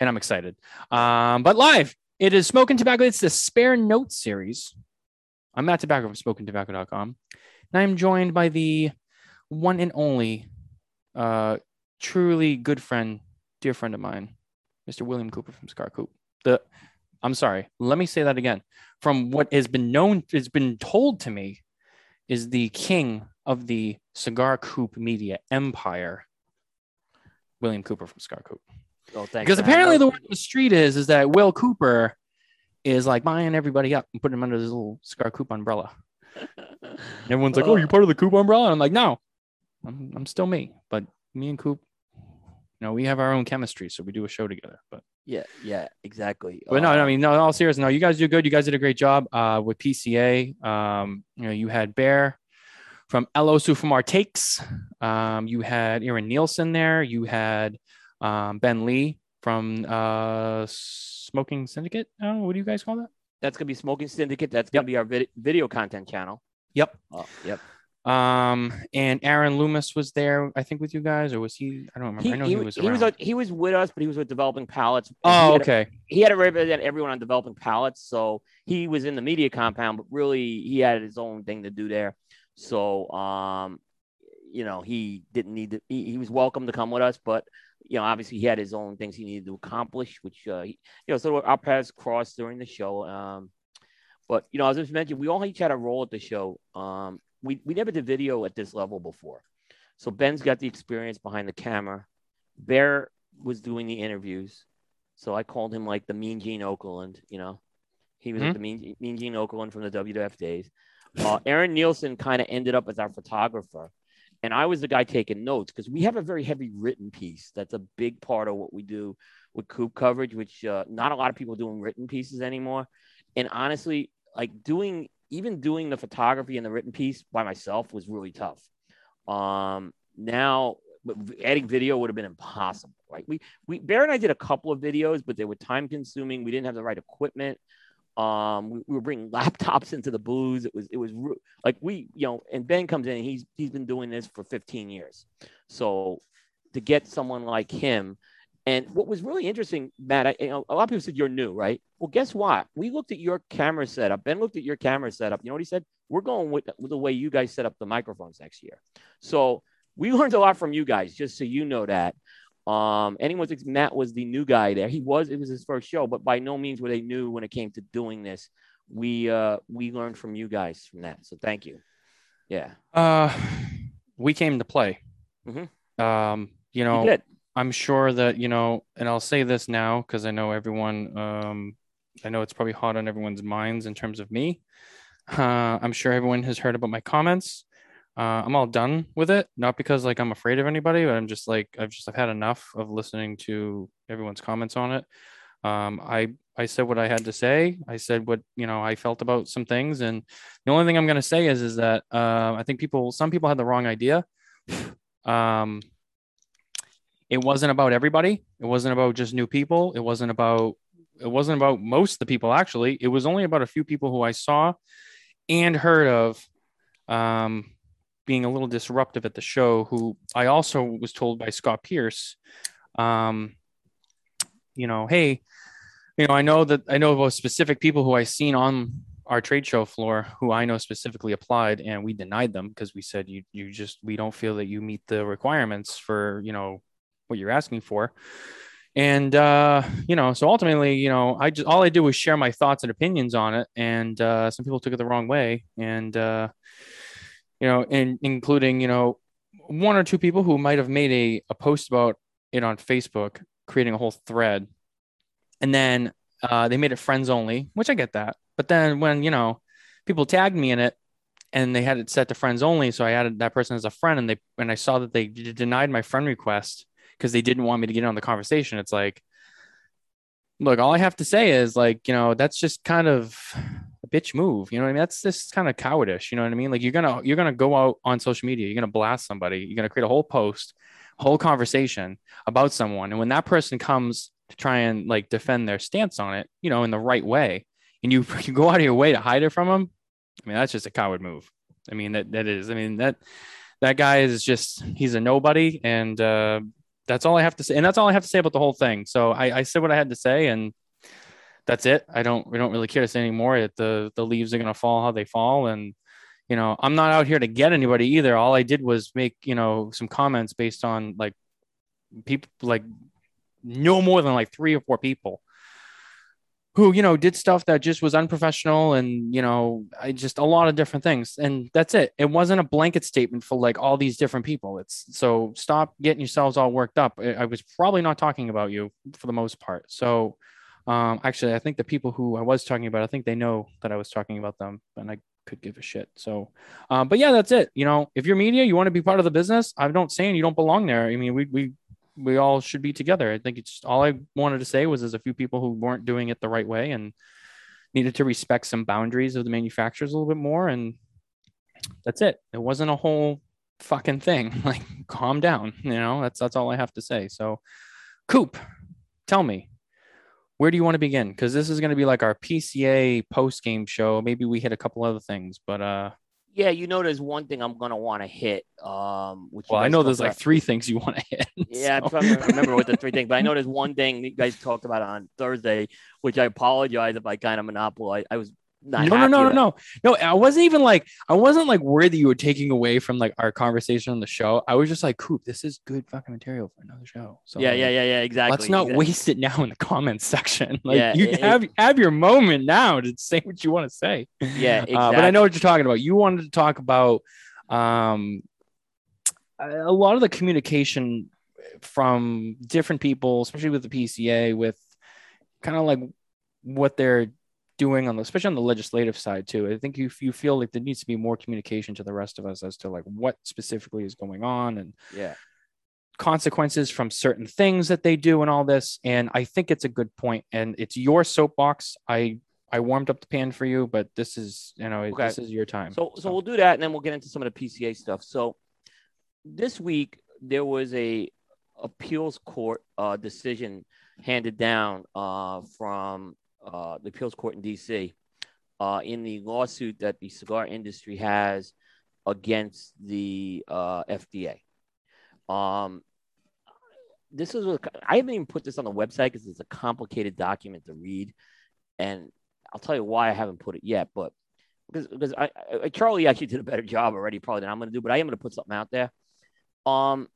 and I'm excited. Um, but live, it is Smokin Tabacco. It's the Spare Notes series. I'm Matt Tabacco from SmokinTabacco.com, and I'm joined by the one and only, uh, truly good friend, dear friend of mine, Mr. William Cooper from Cigar Coop. The, I'm sorry, let me say that again. From what has been known, has been told to me, is the king of the cigar coop media empire, William Cooper from Cigar Coop. Oh, thanks. Because apparently the word on the street is is that Will Cooper is like buying everybody up and putting them under this little Cigar Coop umbrella. And everyone's like, "Oh, you're part of the Coop umbrella." And I'm like, "No, I'm I'm still me." But me and Coop, you know, we have our own chemistry, so we do a show together. But yeah, yeah, exactly. but no, no, I Uh, mean, no, all serious. No, you guys do good. You guys did a great job uh, with PCA. Um, you know, you had Bear from Elosu from our takes. Um, you had Aaron Nielsen there. You had um, Ben Lee from uh, Smoking Syndicate. Oh, what do you guys call that? that's gonna be Smoking Syndicate. That's gonna Yep. be our vid- video content channel. Yep. Oh, yep. Um, and Aaron Loomis was there, I think, with you guys, or was he? I don't remember. He, I know he, he, was. he was he was with us, but he was with Developing Palates. he oh, had- okay. he had to represent everyone on developing palates. So he was in the media compound, but really he had his own thing to do there. So, um, you know, he didn't need to, he, he was welcome to come with us, but, you know, obviously he had his own things he needed to accomplish, which, uh, he, you know, so our paths crossed during the show. Um, but, you know, as I just mentioned, we all each had a role at the show. Um, we, we never did video at this level before. So Ben's got the experience behind the camera. Bear was doing the interviews. So I called him like the Mean Gene Okerlund, you know. He was Mhm. at the Mean, mean Gene Okerlund from the WWF days. Uh, Aaron Nielsen kind of ended up as our photographer. And I was the guy taking notes because we have a very heavy written piece. That's a big part of what we do with Coop coverage, which uh, not a lot of people doing written pieces anymore. And honestly, like doing even doing the photography and the written piece by myself was really tough. Um, now adding video would have been impossible, right? We we Bear and I did a couple of videos, but they were time consuming. We didn't have the right equipment. Um, we, we were bringing laptops into the booths. It was it was like we you know, and Ben comes in. And he's he's been doing this for 15 years, so to get someone like him. And what was really interesting, Matt, I, you know, a lot of people said you're new, right? Well, guess what? We looked at your camera setup. Ben looked at your camera setup. You know what he said? We're going with, with the way you guys set up the microphones next year. So we learned a lot from you guys, just so you know that. Um, anyone thinks Matt was the new guy there. He was, it was his first show, but by no means were they new when it came to doing this. We uh we learned from you guys from that. So thank you. Yeah. Uh, we came to play. Mhm. Um, you You know, did. I'm sure that you know, and I'll say this now because I know everyone. Um, I know it's probably hot on everyone's minds in terms of me. Uh, I'm sure everyone has heard about my comments. Uh, I'm all done with it, not because like I'm afraid of anybody, but I'm just like I've just I've had enough of listening to everyone's comments on it. Um, I I said what I had to say. I said what you know I felt about some things, and the only thing I'm gonna say is is that uh, I think people, some people had the wrong idea. Um, it wasn't about everybody. It wasn't about just new people. It wasn't about it wasn't about most of the people actually. It was only about a few people who I saw and heard of um, being a little disruptive at the show. Who I also was told by Scott Pearce, um, you know, hey, you know, I know that I know about specific people who I seen on our trade show floor who I know specifically applied and we denied them because we said you you just we don't feel that you meet the requirements for you know what you're asking for and uh you know so ultimately you know i just all i did was share my thoughts and opinions on it and uh some people took it the wrong way and uh you know and including you know one or two people who might have made a, a post about it on facebook creating a whole thread and then uh they made it friends only which i get that but then when you know people tagged me in it and they had it set to friends only so i added that person as a friend and they and i saw that they d- denied my friend request because they didn't want me to get on the conversation. It's like, look, all I have to say is like, you know, that's just kind of bitch move. You know what I mean? That's just kind of cowardice. You know what I mean? Like you're gonna you're gonna go out on social media, you're gonna blast somebody, you're gonna create a whole post, whole conversation about someone, and when that person comes to try and like defend their stance on it, you know, in the right way, and you you go out of your way to hide it from them, I mean, that's just a coward move. I mean, that that is. I mean that that guy is just he's a nobody, and uh, that's all I have to say, and that's all I have to say about the whole thing. So I, I said what I had to say, and that's it. I don't we don't really care to say anymore. The the leaves are gonna fall how they fall, and you know I'm not out here to get anybody either. All I did was make you know some comments based on like people like no more than like three or four people who you know did stuff that just was unprofessional and you know i just a lot of different things and that's it it wasn't a blanket statement for like all these different people it's so stop getting yourselves all worked up I was probably not talking about you for the most part so um actually i think the people who i was talking about i think they know that i was talking about them and i could give a shit so um but yeah that's it you know if you're media you want to be part of the business I'm not saying you don't belong there i mean we we we all should be together. I think it's all I wanted to say was there's a few people who weren't doing it the right way and needed to respect some boundaries of the manufacturers a little bit more. And that's it. It wasn't a whole fucking thing. Like calm down. You know, that's that's all I have to say. So Coop, tell me, where do you want to begin? Because this is going to be like our PCA post game show. Maybe we hit a couple other things, but uh yeah, you know, there's one thing I'm gonna want to hit. Um, which well, I know there's about. like three things you want to hit. Yeah, so. I'm trying to remember what the three things, but I know there's one thing you guys talked about on Thursday, which I apologize if I kind of monopolize. I was no, no, no, no, no, no. I wasn't even like I wasn't like worried that you were taking away from like our conversation on the show. I was just like, Coop, this is good fucking material for another show. So yeah, yeah, yeah, yeah, exactly. Let's not exactly. waste it now in the comments section. Like yeah, you it, have it, have your moment now to say what you want to say. Yeah, exactly. uh, but I know what you're talking about. You wanted to talk about um a lot of the communication from different people, especially with the PCA, with kind of like what they're doing on the especially on the legislative side too. I think you you feel like there needs to be more communication to the rest of us as to like what specifically is going on and yeah consequences from certain things that they do and all this. And I think it's a good point. And it's your soapbox. I I warmed up the pan for you, but this is you know okay. this is your time. So, so so we'll do that, and then we'll get into some of the PCA stuff. So this week there was a appeals court uh, decision handed down uh, from uh, the appeals court in D.C. Uh, in the lawsuit that the cigar industry has against the uh, FDA. Um, this is a, I haven't even put this on the website because it's a complicated document to read, and I'll tell you why I haven't put it yet. But because because I, I Charlie actually did a better job already probably than I'm going to do, but I am going to put something out there. Um,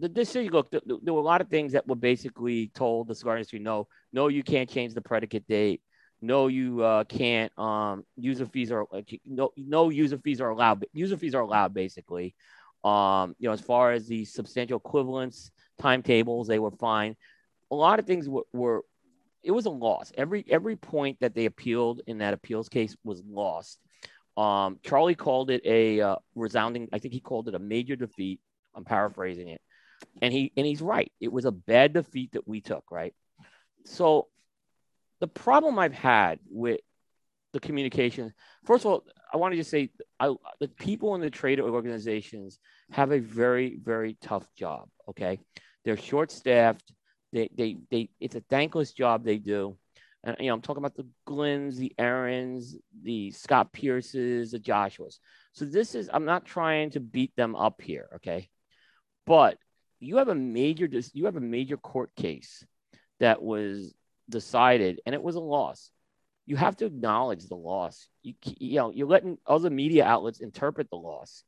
the decision look, there, there were a lot of things that were basically told the cigar industry no, no, you can't change the predicate date. No, you uh, can't. Um, user fees are like no, no user fees are allowed. User fees are allowed basically. Um, you know, as far as the substantial equivalence timetables, they were fine. A lot of things were, were it was a loss. Every every point that they appealed in that appeals case was lost. Um, Charlie called it a uh, resounding. I think he called it a major defeat. I'm paraphrasing it and he and he's right. It was a bad defeat that we took, right? So the problem I've had with the communication, first of all, I want to just say I, the people in the trade organizations have a very, very tough job. Okay. They're short staffed. They, they, they, it's a thankless job they do. And, you know, I'm talking about the Glyns, the Aarons, the Scott Pearces, the Joshuas. So this is, I'm not trying to beat them up here. Okay. But you have a major you have a major court case that was decided and it was a loss. You have to acknowledge the loss. You, you know you're letting other media outlets interpret the loss.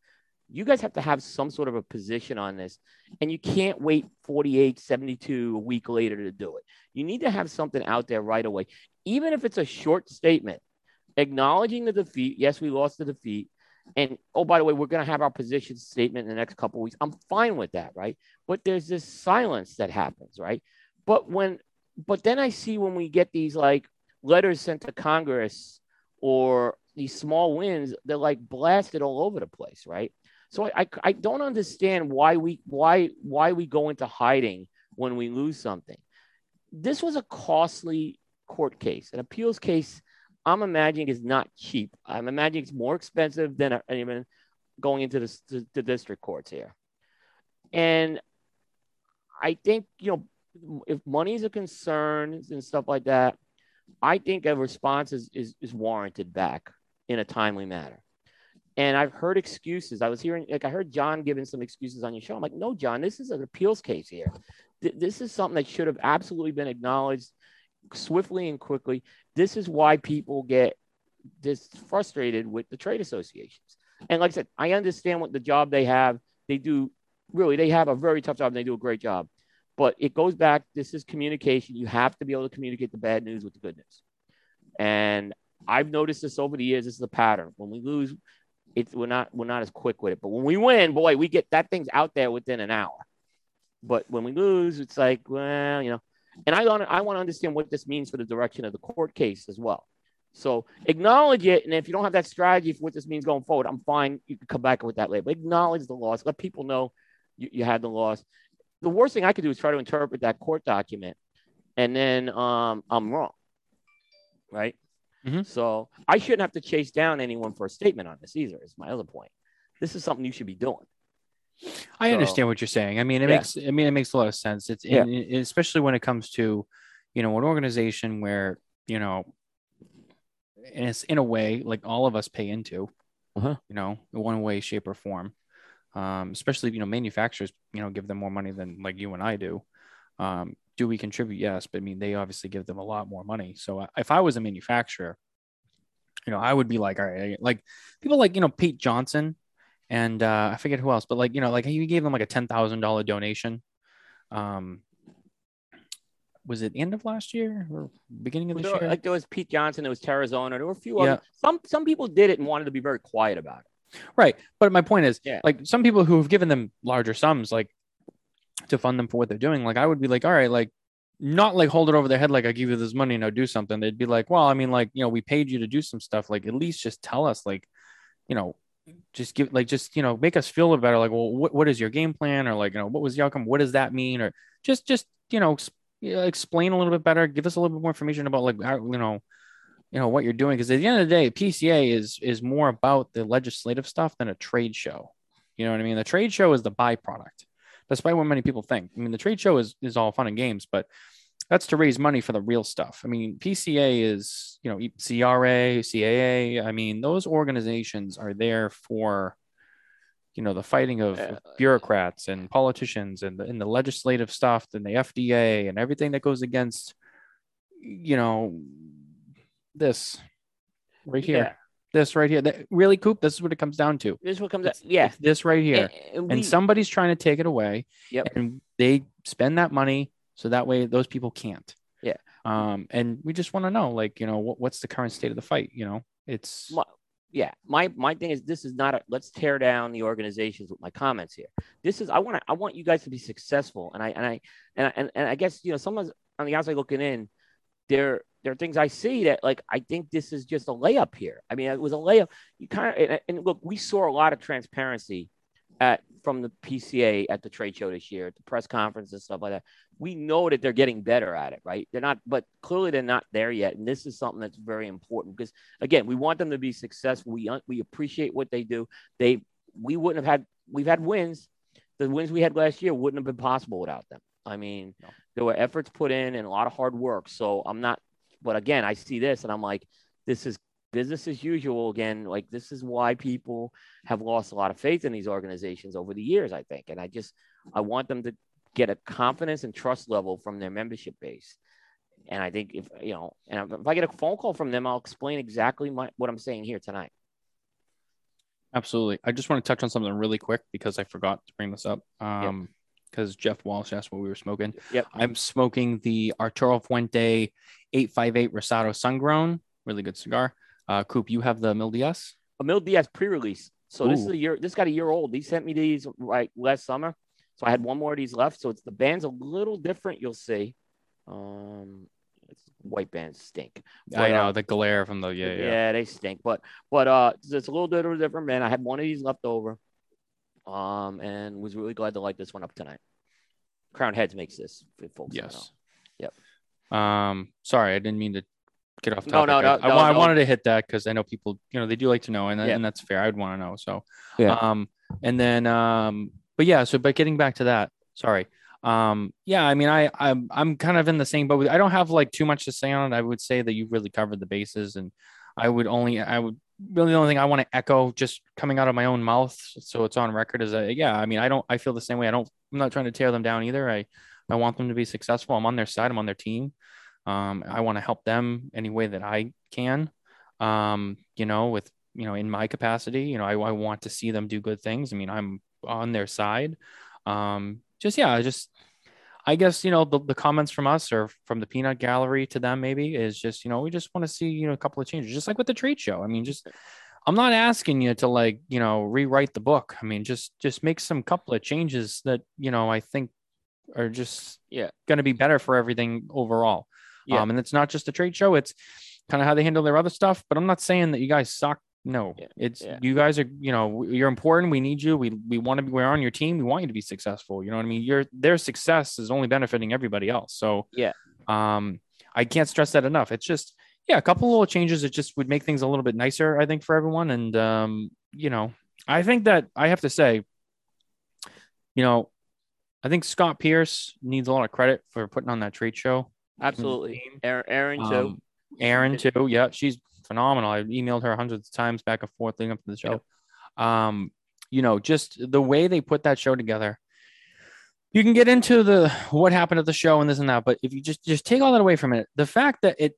You guys have to have some sort of a position on this and you can't wait 48 72 a week later to do it. You need to have something out there right away. Even if it's a short statement acknowledging the defeat yes we lost the defeat and oh, by the way, we're going to have our position statement in the next couple weeks. I'm fine with that, right? But there's this silence that happens, right? But when, but then I see when we get these like letters sent to Congress or these small wins, they're like blasted all over the place, right? So I, I, I don't understand why we why why we go into hiding when we lose something. This was a costly court case, an appeals case I'm imagining is not cheap. I'm imagining it's more expensive than even going into the, the, the district courts here. And I think, you know, if money is a concern and stuff like that, I think a response is, is, is warranted back in a timely manner. And I've heard excuses. I was hearing, like, I heard John giving some excuses on your show. I'm like, no, John, this is an appeals case here. Th- this is something that should have absolutely been acknowledged swiftly and quickly. This is why people get this frustrated with the trade associations. And like I said, I understand what the job they have. They do really, they have a very tough job and they do a great job. But it goes back, this is communication. You have to be able to communicate the bad news with the good news. And I've noticed this over the years. This is a pattern. When we lose, it's we're not we're not as quick with it. But when we win, boy, we get that thing's out there within an hour. But when we lose, it's like, well, you know. And I want I want to understand what this means for the direction of the court case as well. So acknowledge it, and if you don't have that strategy for what this means going forward, I'm fine. You can come back with that later. But acknowledge the loss. Let people know you, you had the loss. The worst thing I could do is try to interpret that court document, and then um, I'm wrong, right? Mm-hmm. So I shouldn't have to chase down anyone for a statement on this either. Is my other point. This is something you should be doing. I So- understand what you're saying. I mean, it Yeah. makes I mean it makes a lot of sense. It's Yeah. and especially when it comes to, you know, an organization where you know, and it's in a way like all of us pay into, Uh-huh. you know, in one way, shape, or form. Um, especially you know, manufacturers, you know, give them more money than like you and I do. Um, do we contribute? Yes, but I mean, they obviously give them a lot more money. So if I was a manufacturer, you know, I would be like, all right, like people like you know Pete Johnson and uh, I forget who else, but like you know, like he gave them like a ten thousand dollar donation. Um, was it end of last year or beginning of this There- year? like there was Pete Johnson, there was Terrazona, there were a few Yeah. other. Some some people did it and wanted to be very quiet about it. Right. But my point is, Yeah. like some people who have given them larger sums, like to fund them for what they're doing, like I would be like, all right, like not like hold it over their head, like I give you this money, now do something. They'd be like, well, I mean, like, you know, we paid you to do some stuff. Like at least just tell us, like, you know, just give like just you know make us feel a better like well what, what is your game plan? Or like you know what was the outcome? What does that mean? Or just just you know ex- you know, explain a little bit better. Give us a little bit more information about like how, you know you know what you're doing. Because at the end of the day pca is is more about the legislative stuff than a trade show. You know what i mean? The trade show is the byproduct. Despite what many people think. I mean the trade show is is all fun and games but that's to raise money for the real stuff i mean pca is you know cra caa i mean those organizations are there for you know the fighting of bureaucrats and politicians and the, and the legislative stuff and the fda and everything that goes against you know this right here Yeah. this right here that, really coop this is what it comes down to This is what comes out. Yeah. it's this right here And, and and somebody's trying to take it away Yep. and they spend that money so that way those people can't. Yeah. um and we just want to know like you know what, what's the current state of the fight you know? It's my, yeah my my thing is this is not a let's tear down the organizations with my comments here. This is i want to i want you guys to be successful and i and i and I, and, and i guess you know someone's on the outside looking in there there are things i see that like i think this is just a layup here. I mean it was a layup you kind of and, and look we saw a lot of transparency at from the pca at the trade show this year at the press conference and stuff like that we know that they're getting better at it right they're not but clearly they're not there yet and this is something that's very important because again, we want them to be successful. We uh, we appreciate what they do. They we wouldn't have had we've had wins. The wins we had last year wouldn't have been possible without them. I mean, No. there were efforts put in and a lot of hard work. So I'm not, but again, I see this and I'm like, this is business as usual again. Like this is why people have lost a lot of faith in these organizations over the years. I think, and I just I want them to get a confidence and trust level from their membership base. And I think if you know, and if I get a phone call from them, I'll explain exactly my, what I'm saying here tonight. absolutely i just want to touch on something really quick because i forgot to bring this up um because jeff walsh asked what we were smoking Yep. i'm smoking the arturo fuente 858 rosado sungrown really good cigar uh coop you have the mil ds Mil Días pre-release. So this is Ooh. a year. This got a year old. He sent me these right last summer. So I had one more of these left. So it's the band's a little different. You'll see. Um, it's, white bands stink. i know uh, the glare from the yeah yeah, yeah, they stink. But but uh, it's a little bit of a different band. I had one of these left over. Um, and was really glad to light this one up tonight. Crowned Heads makes this. Folks yes um sorry i didn't mean to get off No, topic no, I, no, I, no, wa- I no. wanted to hit that because i know people you know they do like to know and, Yeah. and that's fair i'd want to know so Yeah. um and then um but yeah so but getting back to that sorry um yeah i mean i i'm, I'm kind of in the same boat with, i don't have like too much to say on it i would say that you've really covered the bases and i would only i would really the only thing I want to echo, just coming out of my own mouth, so it's on record, is that yeah, I mean, I don't, I feel the same way. I don't, I'm not trying to tear them down either. I, I want them to be successful. I'm on their side. I'm on their team. Um, I want to help them any way that I can. Um, you know, with you know, in my capacity, you know, I, I want to see them do good things. I mean, I'm on their side. Um, just yeah, just I guess you know the, the comments from us or from the peanut gallery to them maybe is just you know we just want to see you know a couple of changes just like with the trade show. I mean just I'm not asking you to like you know rewrite the book. I mean just just make some couple of changes that you know I think are just Yeah. going to be better for everything overall. Yeah. Um, and it's not just a trade show; it's kind of how they handle their other stuff. But I'm not saying that you guys suck. No, Yeah. it's Yeah. you guys are. You know, you're important. We need you. We we want to be. We're on your team. We want you to be successful. You know what I mean? Your their success is only benefiting everybody else. So Yeah. um, I can't stress that enough. It's just yeah, a couple little changes that just would make things a little bit nicer. I think for everyone. And um, you know, I think that I have to say, you know, I think Scott Pearce needs a lot of credit for putting on that trade show. Absolutely. Aaron, Aaron too. Um, Aaron too. Yeah, she's phenomenal. I emailed her hundreds of times back and forth leading up to the show. Um, you know, just the way they put that show together. You can get into the what happened at the show and this and that, but if you just just take all that away from it, the fact that it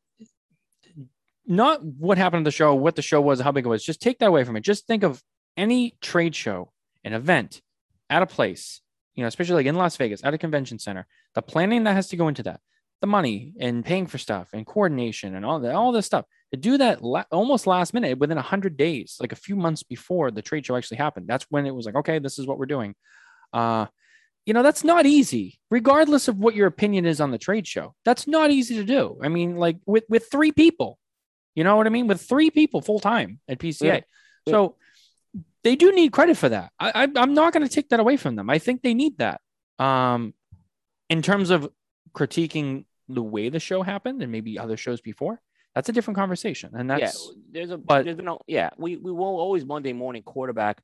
not what happened at the show, what the show was, how big it was, just take that away from it. Just think of any trade show, an event at a place, you know, especially like in Las Vegas at a convention center, the planning that has to go into that, the money and paying for stuff and coordination and all that, all this stuff to do that la- almost last minute within a hundred days, like a few months before the trade show actually happened. That's when it was like, okay, this is what we're doing. Uh, you know, that's not easy, regardless of what your opinion is on the trade show. That's not easy to do. I mean, like with with three people, you know what I mean? With three people full time at PCA. Yeah. So they do need credit for that. I, I I'm not going to take that away from them. I think they need that. Um, in terms of critiquing the way the show happened and maybe other shows before, that's a different conversation. And that's yeah, there's a but- there's no yeah. We we will always Monday morning quarterback.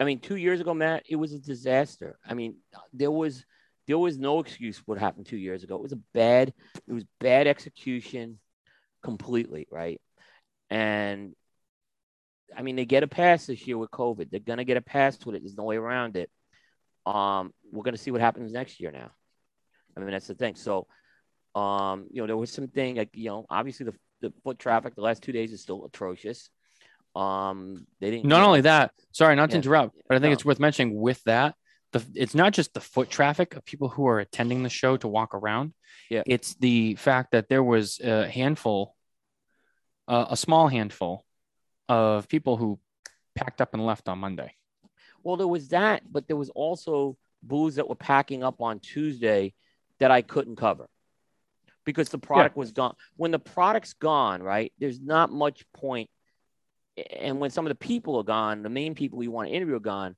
I mean, two years ago, Matt, it was a disaster. I mean, there was there was no excuse what happened two years ago. It was a bad it was bad execution completely, right? And I mean, they get a pass this year with COVID. They're gonna get a pass with it. There's no way around it. Um, we're gonna see what happens next year now. I mean, that's the thing. So, um, you know, there was something like you know, obviously the the foot traffic the last two days is still atrocious. Um, they didn't. not only that, sorry, not to interrupt, but I think No. it's worth mentioning with that, the it's not just the foot traffic of people who are attending the show to walk around. Yeah. It's the fact that there was a handful, uh, a small handful of people who packed up and left on Monday. Well, there was that, but there was also booths that were packing up on Tuesday that I couldn't cover because the product was gone. When the product's gone, right? There's not much point. And when some of the people are gone, the main people we want to interview are gone.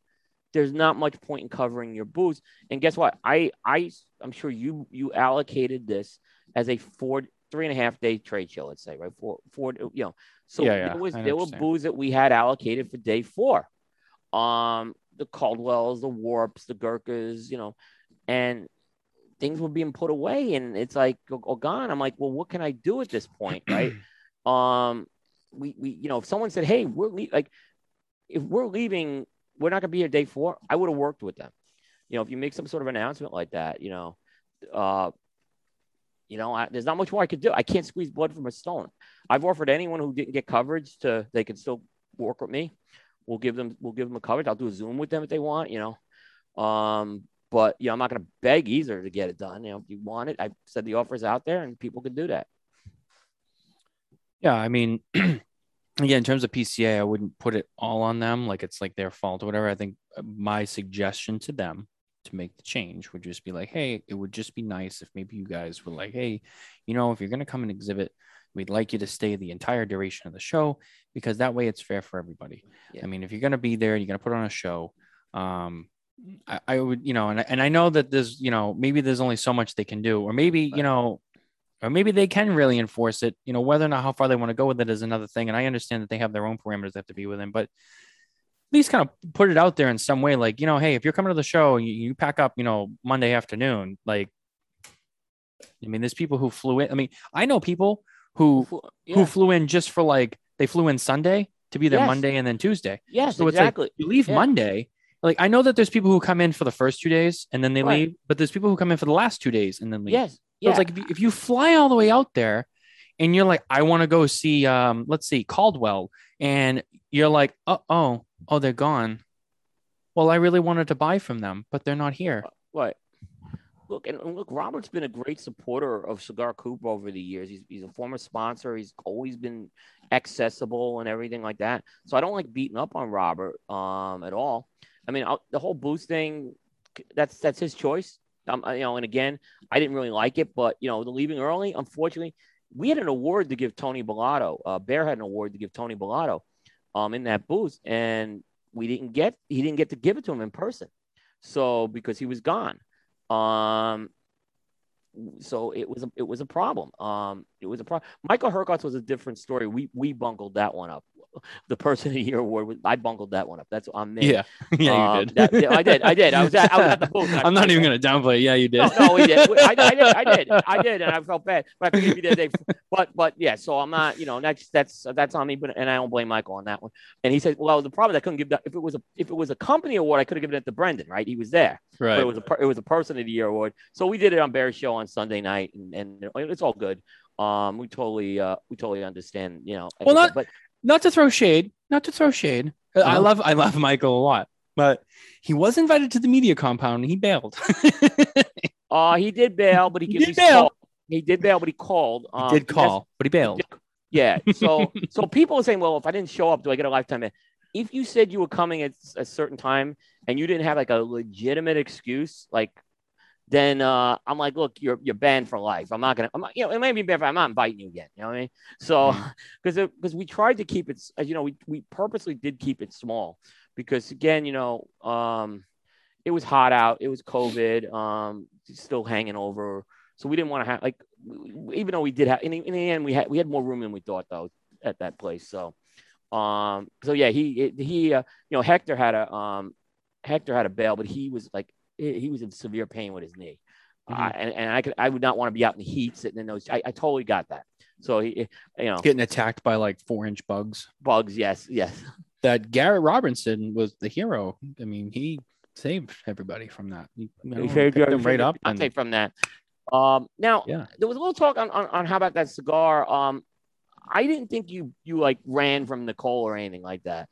There's not much point in covering your booths. And guess what? I I I'm sure you you allocated this as a four three and a half day trade show. Let's say right four four you know. So Yeah, yeah, there was there were booths that we had allocated for day four um, the Caldwells, the Warps, the Gurkhas, you know, and things were being put away, and it's like or, or gone. I'm like, well, what can I do at this point, right? um, we we you know, if someone said, hey, we're le- like, if we're leaving, we're not gonna be here day four. I would have worked with them. You know, if you make some sort of announcement like that, you know, uh, you know, I, there's not much more I could do. I can't squeeze blood from a stone. I've offered anyone who didn't get coverage to they can still work with me. We'll give them we'll give them a coverage. I'll do a Zoom with them if they want, you know. Um, but you know, I'm not gonna beg either to get it done. You know, if you want it, I said the offer's out there and people can do that. Yeah, I mean, again, in terms of PCA, I wouldn't put it all on them, like it's like their fault or whatever. I think uh, my suggestion to them to make the change would just be like, hey, it would just be nice if maybe you guys were like, hey, you know, if you're gonna come and exhibit, we'd like you to stay the entire duration of the show because that way it's fair for everybody. Yeah. I mean, if you're gonna be there, you're gonna put on a show. Um, I, I would, you know, and I, and I know that there's, you know, maybe there's only so much they can do, or maybe, you know, or maybe they can really enforce it. You know, whether or not how far they want to go with it is another thing. And I understand that they have their own parameters they have to be within, but at least kind of put it out there in some way. Like, you know, hey, if you're coming to the show, you, you pack up, you know, Monday afternoon. Like, I mean, there's people who flew in. I mean, I know people who Yeah. who flew in just for like they flew in Sunday to be there Yes. Monday and then Tuesday. Yes, So it's like exactly. you leave Yeah. Monday. Like I know that there's people who come in for the first two days and then they Right. leave, but there's people who come in for the last two days and then leave. yes. So Yeah. it's like if you, if you fly all the way out there and you're like, I want to go see um, let's see, Caldwell, and you're like, oh, oh, oh, they're gone. Well, I really wanted to buy from them, but they're not here. Right. Look, and and look, Robert's been a great supporter of Cigar Coop over the years. He's, he's a former sponsor. He's always been accessible and everything like that. So I don't like beating up on Robert um, at all. I mean, i the whole boost thing, that's that's his choice. Um, you know, and again, I didn't really like it, but you know, the leaving early, unfortunately, we had an award to give Tony Bellato. Uh, Bear had an award to give Tony Bellato um, in that booth, and we didn't get he didn't get to give it to him in person. So because he was gone. Um, so it was a, it was a problem. Um, it was a problem. Michael Herklots was a different story. We we bungled that one up. The person of the year award, I bungled that one up. That's on me. Yeah, yeah, Um, you did. that- yeah, I did. I did. I was at, I was at the booth. I'm not even gonna downplay. it. Yeah, you did. No, no, we did. I, I did. I did. I did, and I felt bad. But I forgive you that day. But but yeah, so I'm not. You know, that's that's that's on me. But and I don't blame Michael on that one. And he said, well, the problem is I couldn't give that. If it was a if it was a company award, I could have given it to Brendan. Right? He was there but right. it was a it was a person of the year award. So we did it on Bear's show on Sunday night, and, and it's all good. Um, we totally uh we totally understand, you know. Well, not- but not to throw shade, not to throw shade. I Uh-huh. love I love Michael a lot, but he was invited to the media compound and he bailed. uh he did bail, but he, He did bail. called. He did bail, but he called. he Um, did because- call, but he bailed. Yeah. So so people are saying, well, if I didn't show up, do I get a lifetime ban? If you said you were coming at a certain time and you didn't have like a legitimate excuse, like then uh, I'm like, look, you're you're banned for life. I'm not gonna, I'm not, you know, it may be but I'm not inviting you again. You know what I mean? So because because we tried to keep it, as you know, we we purposely did keep it small because again, you know, um, it was hot out, it was COVID, um, still hanging over, so we didn't want to have like, even though we did have, in the, in the end, we had we had more room than we thought though at that place. So, um, so yeah, he he, uh, you know, Hector had a um, Hector had a bail, but he was like he he was in severe pain with his knee. Mhm. Uh, and, and I could I would not want to be out in the heat sitting in those. I, I totally got that. So he, you know, Getting attacked by like four inch bugs. bugs. Yes, yes. That Garrett Robinson was the hero. I mean, he saved everybody from that. He, you know, saved them right up. I'll take from that. Um, now Yeah. there was a little talk on, on, on how about that cigar. Um, I didn't think you you like ran from Nicole or anything like that.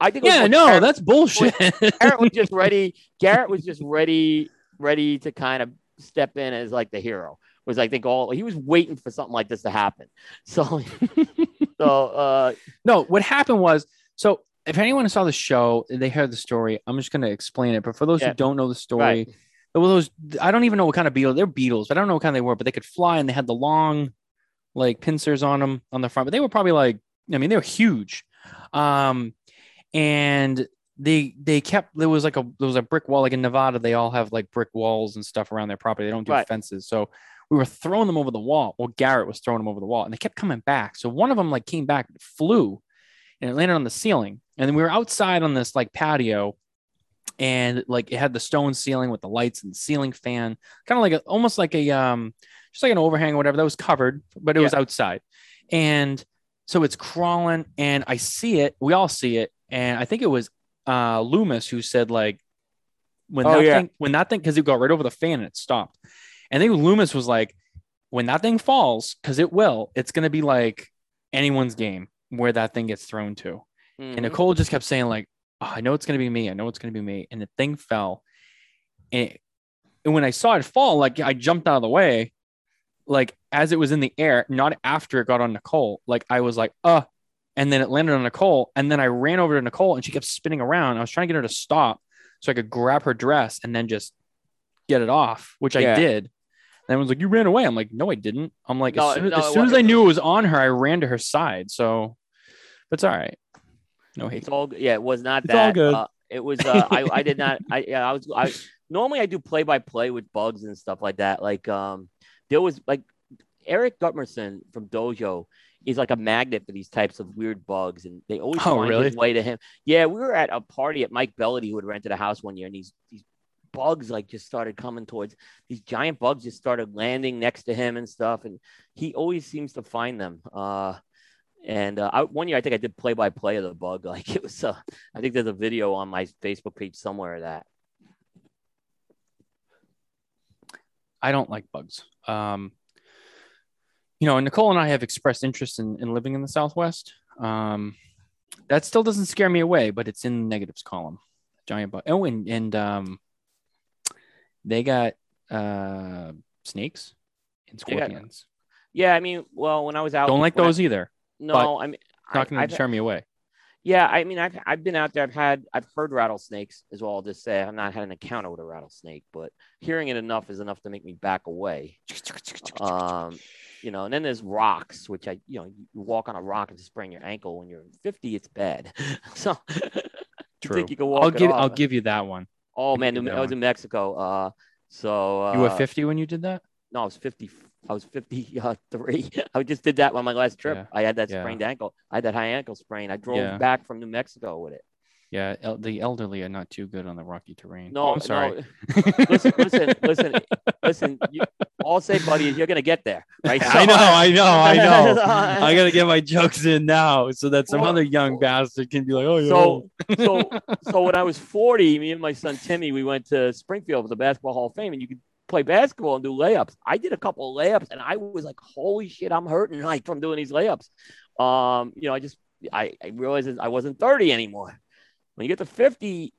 I think yeah, no, Garrett- that's bullshit. Garrett was just ready. Garrett was just ready, ready to kind of step in as like the hero. Was I think all he was waiting for something like this to happen. So, so uh, no, what happened was so if anyone saw the show, they heard the story. I'm just gonna explain it. But for those Yeah. who don't know the story, Right. there were those I don't even know what kind of beetles. They're beetles. I don't know what kind they were, but they could fly and they had the long, like pincers on them on the front. But they were probably like, I mean, they were huge. Um, and they they kept there was like a there was a brick wall like in Nevada. They all have like brick walls and stuff around their property. They don't do Right. fences, so we were throwing them over the wall. Well, Garrett was throwing them over the wall, and they kept coming back. So one of them like came back, flew, and it landed on the ceiling. And then we were outside on this like patio, and like it had the stone ceiling with the lights and the ceiling fan, kind of like a, almost like a um, just like an overhang or whatever that was covered, but it was outside. And so it's crawling, and I see it. We all see it, and I think it was uh Loomis who said like when Oh, that yeah. thing when that thing because it got right over the fan and it stopped. And I think Loomis was like, when that thing falls, because it will, it's gonna be like anyone's game where that thing gets thrown to. And mhm. Nicole just kept saying, like, oh, I know it's gonna be me. I know it's gonna be me. And the thing fell. And, and when I saw it fall, like I jumped out of the way, like as it was in the air, not after it got on Nicole. Like I was like, uh, and then it landed on Nicole. And then I ran over to Nicole and she kept spinning around. I was trying to get her to stop so I could grab her dress and then just get it off, which Yeah. I did. And I was like, You ran away. I'm like, No, I didn't. I'm like, No, as soon, no, as, soon as I knew it was on her, I ran to her side. So, but it's all right. No hate. It's all yeah. It was not It's that. all good. Uh, it was. Uh, I I did not. I yeah. I was. I normally I do play by play with bugs and stuff like that. Like um, there was like Eric Guttormson from Dojo is like a magnet for these types of weird bugs, and they always Oh, find really? his way to him. Yeah, we were at a party at Mike Bellady who had rented a house one year, and these these bugs like just started coming towards these giant bugs just started landing next to him and stuff and he always seems to find them uh And uh, I, one year, I think I did play by play of the bug. Like it was, uh, I think there's a video on my Facebook page somewhere of that. I don't like bugs. Um, you know, Nicole and I have expressed interest in, in living in the Southwest. Um, that still doesn't scare me away, but it's in the negatives column. Giant bug. Oh, and, and um, they got uh, snakes and scorpions. Yeah, I mean, well, when I was out, Don't like when I- those either. no, I mean, It's not going to scare me away. Yeah, I mean, I've I've been out there. I've had I've heard rattlesnakes as well. I'll just say I've not had an encounter with a rattlesnake, but hearing it enough is enough to make me back away. Um, you know, and then there's rocks, which I you know you walk on a rock and sprain your ankle. When you're 50, it's bad. so True. think you can walk I'll give. I'll give you that one. Oh man, give New- I was one. in Mexico. Uh, so uh, You were 50 when you did that? No, I was 50. I was 53. I just did that on my last trip. Yeah. I had that Yeah. sprained ankle. I had that high ankle sprain. I drove Yeah. back from New Mexico with it. Yeah, el- the elderly are not too good on the rocky terrain. No, Oh, I'm sorry. no. listen, listen, listen, listen. You, all I'll say, buddy, is you're gonna get there, right? I know, I know, I know. I gotta get my jokes in now so that some Well- other young bastard can be like, oh, yeah. So, so, so when I was 40, me and my son Timmy, we went to Springfield for the Basketball Hall of Fame, and you could play basketball and do layups. I did a couple of layups, and I was like, "Holy shit, I'm hurting like from doing these layups." Um, you know, I just I, I realized I wasn't 30 anymore. When you get to 50,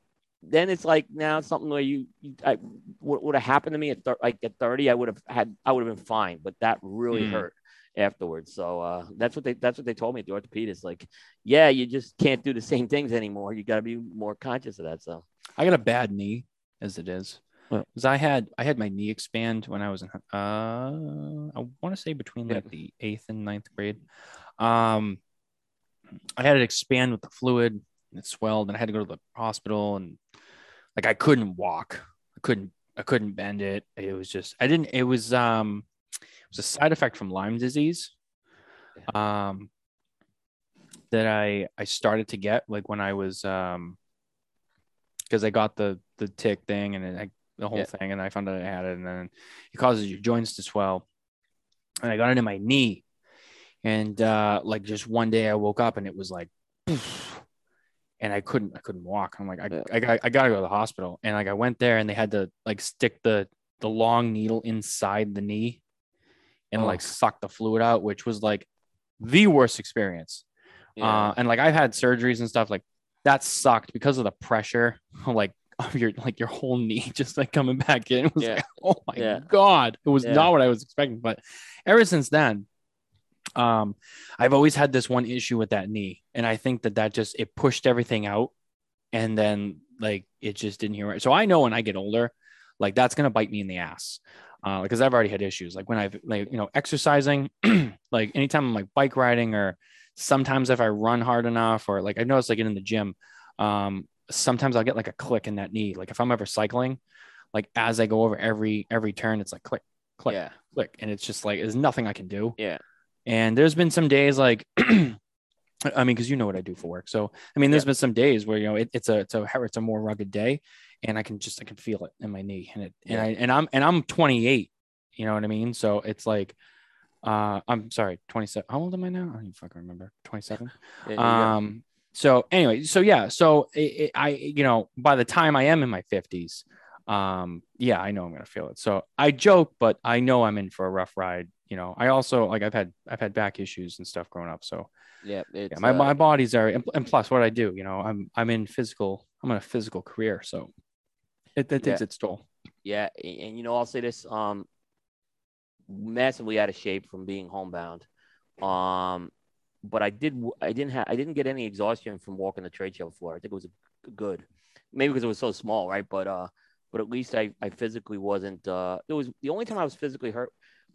then it's like now it's something where you, you I, what would have happened to me at thir- like at 30, I would have had I would have been fine, but that really Mm. hurt afterwards. So uh, that's what they that's what they told me at the orthopedist. Like, yeah, you just can't do the same things anymore. You got to be more conscious of that. So I got a bad knee as it is. Yeah. Because I had I had my knee expand when I was in uh I want to say between Yeah. like the eighth and ninth grade. Um I had it expand with the fluid and it swelled and I had to go to the hospital and like I couldn't walk. I couldn't I couldn't bend it. It was just I didn't it was um it was a side effect from Lyme disease. Um that I I started to get like when I was um because I got the the tick thing and I, the whole Yeah. thing, and I found out I had it, and then it causes your joints to swell. And I got it in my knee, and uh, like just one day I woke up and it was like, and I couldn't I couldn't walk. I'm like I Yeah. I, got, I gotta go to the hospital, and like I went there and they had to like stick the the long needle inside the knee, and Oh. like suck the fluid out, which was like the worst experience. Uh, and like I've had surgeries and stuff like that sucked because of the pressure, like of your like your whole knee just like coming back in. It was Yeah. like, oh my Yeah. god, it was Yeah. not what I was expecting. But ever since then, um, I've always had this one issue with that knee, and I think that that just it pushed everything out, and then like it just didn't hear it. So I know when I get older, like that's gonna bite me in the ass. Uh, because I've already had issues like when I've like you know exercising, like anytime I'm like bike riding or sometimes if I run hard enough or like I noticed like in the gym, um, sometimes I'll get like a click in that knee. Like if I'm ever cycling, like as I go over every every turn, it's like click, click, yeah, click, and it's just like there's nothing I can do. yeah, And there's been some days like, I mean, because you know what I do for work, so I mean, there's Yeah. been some days where you know it, it's a it's a it's a more rugged day, and I can just I can feel it in my knee, and it and I and I'm and I'm 28, you know what I mean? So it's like, uh, I'm sorry, 27. How old am I now? I don't even fucking remember. 27. Yeah, yeah. Um. So anyway, so yeah, so it, it, I, you know, by the time I am in my fifties, um, yeah, I know I'm gonna feel it. So I joke, but I know I'm in for a rough ride. You know, I also like I've had I've had back issues and stuff growing up. So yeah, it's, yeah, my, uh, my body's are, and, plus what I do, you know, I'm I'm in physical, I'm in a physical career, so it, it takes Yeah. its toll. Yeah, and, you know, I'll say this: um, massively out of shape from being homebound. Um, but I did, I didn't have, I didn't get any exhaustion from walking the trade show floor. I think it was good, maybe because it was so small, right? But uh, but at least I, I physically wasn't. Uh, it was the only time I was physically hurt.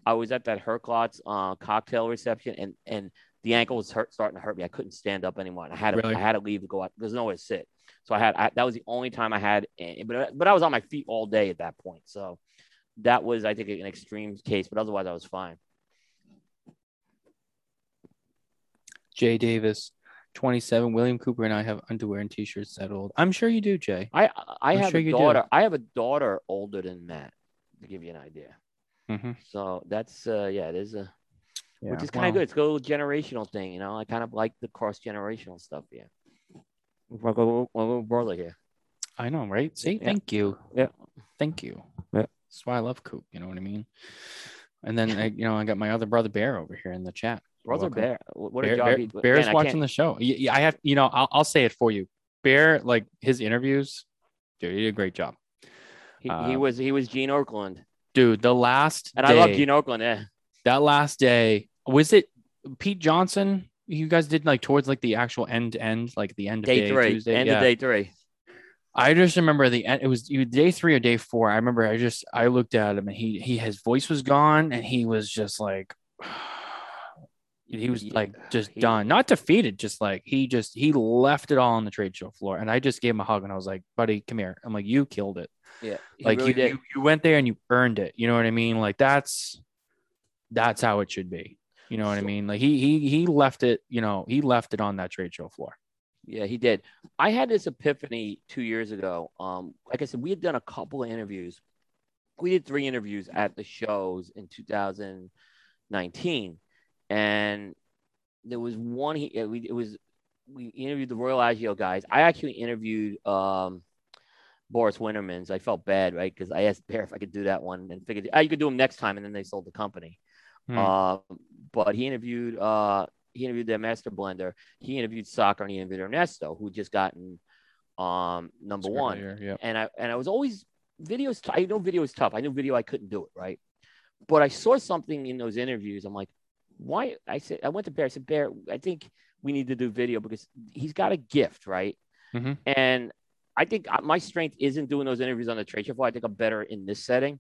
I was at that Herklots uh, cocktail reception, and and the ankle was hurt, starting to hurt me. I couldn't stand up anymore. And I had to, Really? I had to leave to go out. There's nowhere to sit. So I had I, that was the only time I had, eh, but but I was on my feet all day at that point. So that was I think an extreme case, but otherwise I was fine. Jay Davis, 27. William Cooper and I have underwear and t-shirts that old. I'm sure you do, Jay. I I I'm have sure a daughter. I have a daughter older than Matt, to give you an idea. hmm So that's uh yeah, there's a Yeah, which is kind of good. It's a little generational thing, you know. I kind of like the cross generational stuff. Yeah, little, my little brother here. I know, right? See, Yeah. thank you. Yeah. Thank you. Yeah. That's why I love Coop. You know what I mean? And then I, you know, I got my other brother Bear over here in the chat. You're Brother welcome. Bear, what a Bear, job Bear- he. Bear's man, watching the show. Yeah, I have, you know, I'll, I'll say it for you. Bear, like his interviews, dude, he did a great job. He, he uh, was he was Gene Okerlund, Dude, the last and day, I love Gene Okerlund. Yeah, that last day, was it Pete Johnson? You guys did like towards like the actual end end, like the end of day, day, three, Tuesday. end yeah. of day three. I just remember the end. It was day three or day four. I remember I just I looked at him and he he his voice was gone and he was just like he was like just he- done, not defeated, just like he just he left it all on the trade show floor. And I just gave him a hug and I was like, buddy, come here. I'm like, you killed it. Yeah, like really you, did. you you went there and you earned it. You know what I mean? Like that's that's how it should be. You know what I mean? Like he he he left it. You know he left it on that trade show floor. Yeah, he did. I had this epiphany two years ago. Um, like I said, we had done a couple of interviews. We did three interviews at the shows in 2019, and there was one. He it, it was we interviewed the Royal Agio guys. I actually interviewed um, Boris Wintermans. I felt bad, right? Because I asked Bear if I could do that one, and figured oh, you could do him next time, and then they sold the company. Hmm. Um, but he interviewed uh he interviewed their master blender. He interviewed Saka and he interviewed Ernesto, who just gotten um number one. layer, Yep. And I and I was always videos. T- I know video is tough. I knew video I couldn't do it right, but I saw something in those interviews. I'm like, why? I said I went to Bear. I said Bear, I think we need to do video because he's got a gift, right? Mhm. And I think uh, my strength isn't doing those interviews on the trade show floor. I think I'm better in this setting.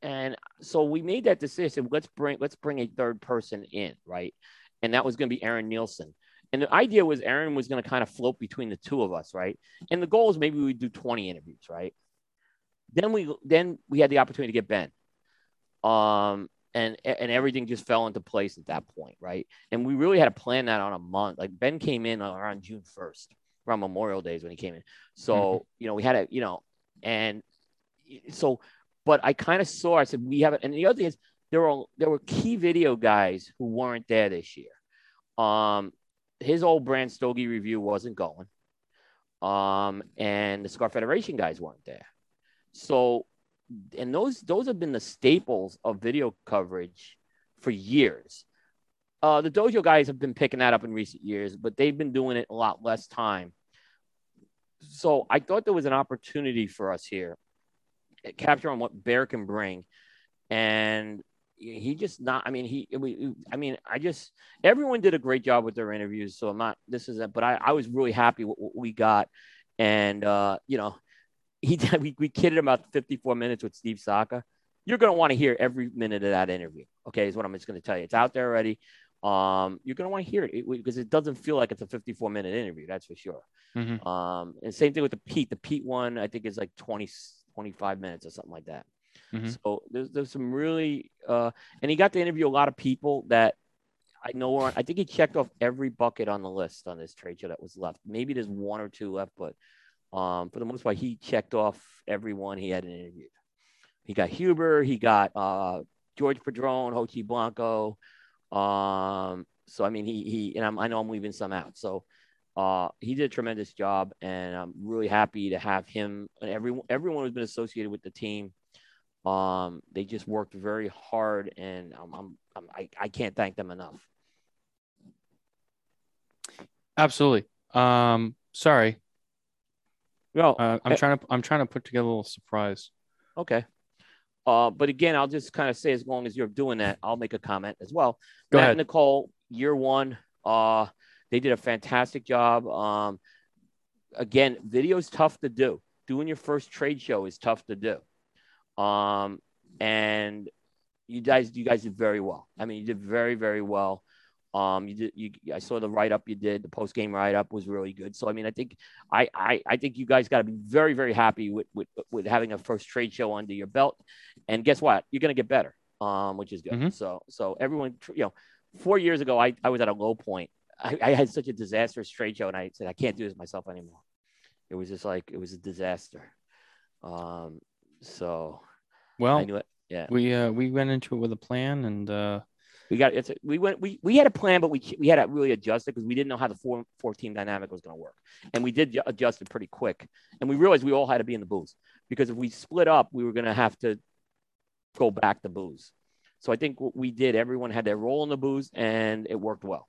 And so we made that decision. Let's bring let's bring a third person in, right? And that was going to be Aaron Nielsen. And the idea was Aaron was going to kind of float between the two of us, right? And the goal is maybe we do 20 interviews, right? Then we then we had the opportunity to get Ben. Um and and everything just fell into place at that point, right? And we really had to plan that on a month. Like Ben came in around June 1st, around Memorial Days when he came in. So, you know, we had a, you know, and so but I kind of saw. I said we have it, and the other thing is there were there were key video guys who weren't there this year. Um, his old brand Stogie review wasn't going, um, and the Cigar Federation guys weren't there. So, and those those have been the staples of video coverage for years. Uh, the dojo guys have been picking that up in recent years, but they've been doing it a lot less time. So I thought there was an opportunity for us here capture on what Bear can bring. And he just not, I mean, he, we, I mean, I just, everyone did a great job with their interviews. So I'm not, this is it, but I, I was really happy with what we got. And, uh, you know, he, we, we kidded about 54 minutes with Steve Saka. You're going to want to hear every minute of that interview. Okay. Is what I'm just going to tell you. It's out there already. Um, you're going to want to hear it because it doesn't feel like it's a 54 minute interview. That's for sure. Mhm. Um, and same thing with the Pete. The Pete one, I think, is like 20, 25 minutes or something like that. Mhm. So there's there's some really, uh, and he got to interview a lot of people that I know are. On, I think he checked off every bucket on the list on this trade show that was left. Maybe there's one or two left, but um, for the most part, he checked off everyone he had interviewed. He got Huber. He got uh, George Padron, Jochy Blanco. Um, so I mean, he he and I'm, I know I'm leaving some out. So uh, he did a tremendous job, and I'm really happy to have him and everyone everyone who's been associated with the team. Um, they just worked very hard, and I'm, I'm, I'm I, I can't thank them enough. Absolutely. Um, sorry. Well, Uh, I'm Eh. trying to I'm trying to put together a little surprise. okay. Uh, but again, I'll just kind of say, as long as you're doing that, I'll make a comment as well. Go Matt ahead. and Nicole, year one, uh, they did a fantastic job. Um, again, video is tough to do. Doing your first trade show is tough to do. Um, and you guys, you guys did very well. I mean, you did very, very well. Um, you did. You, I saw the write up you did. The post game write up was really good. So I mean, I think I, I, I think you guys got to be very, very happy with, with with having a first trade show under your belt. And guess what? You're gonna get better, um, which is good. Mhm. So so everyone, you know, four years ago, I, I was at a low point. I, I had such a disastrous trade show, and I said I can't do this myself anymore. It was just like it was a disaster. Um, so Well, I knew it. Yeah. we uh we went into it with a plan and uh We got it's we went we we had a plan, but we we had to really adjust it because we didn't know how the four four team dynamic was going to work, and we did adjust it pretty quick. And we realized we all had to be in the booth because if we split up, we were going to have to go back to booze. So I think what we did, everyone had their role in the booze, and it worked well.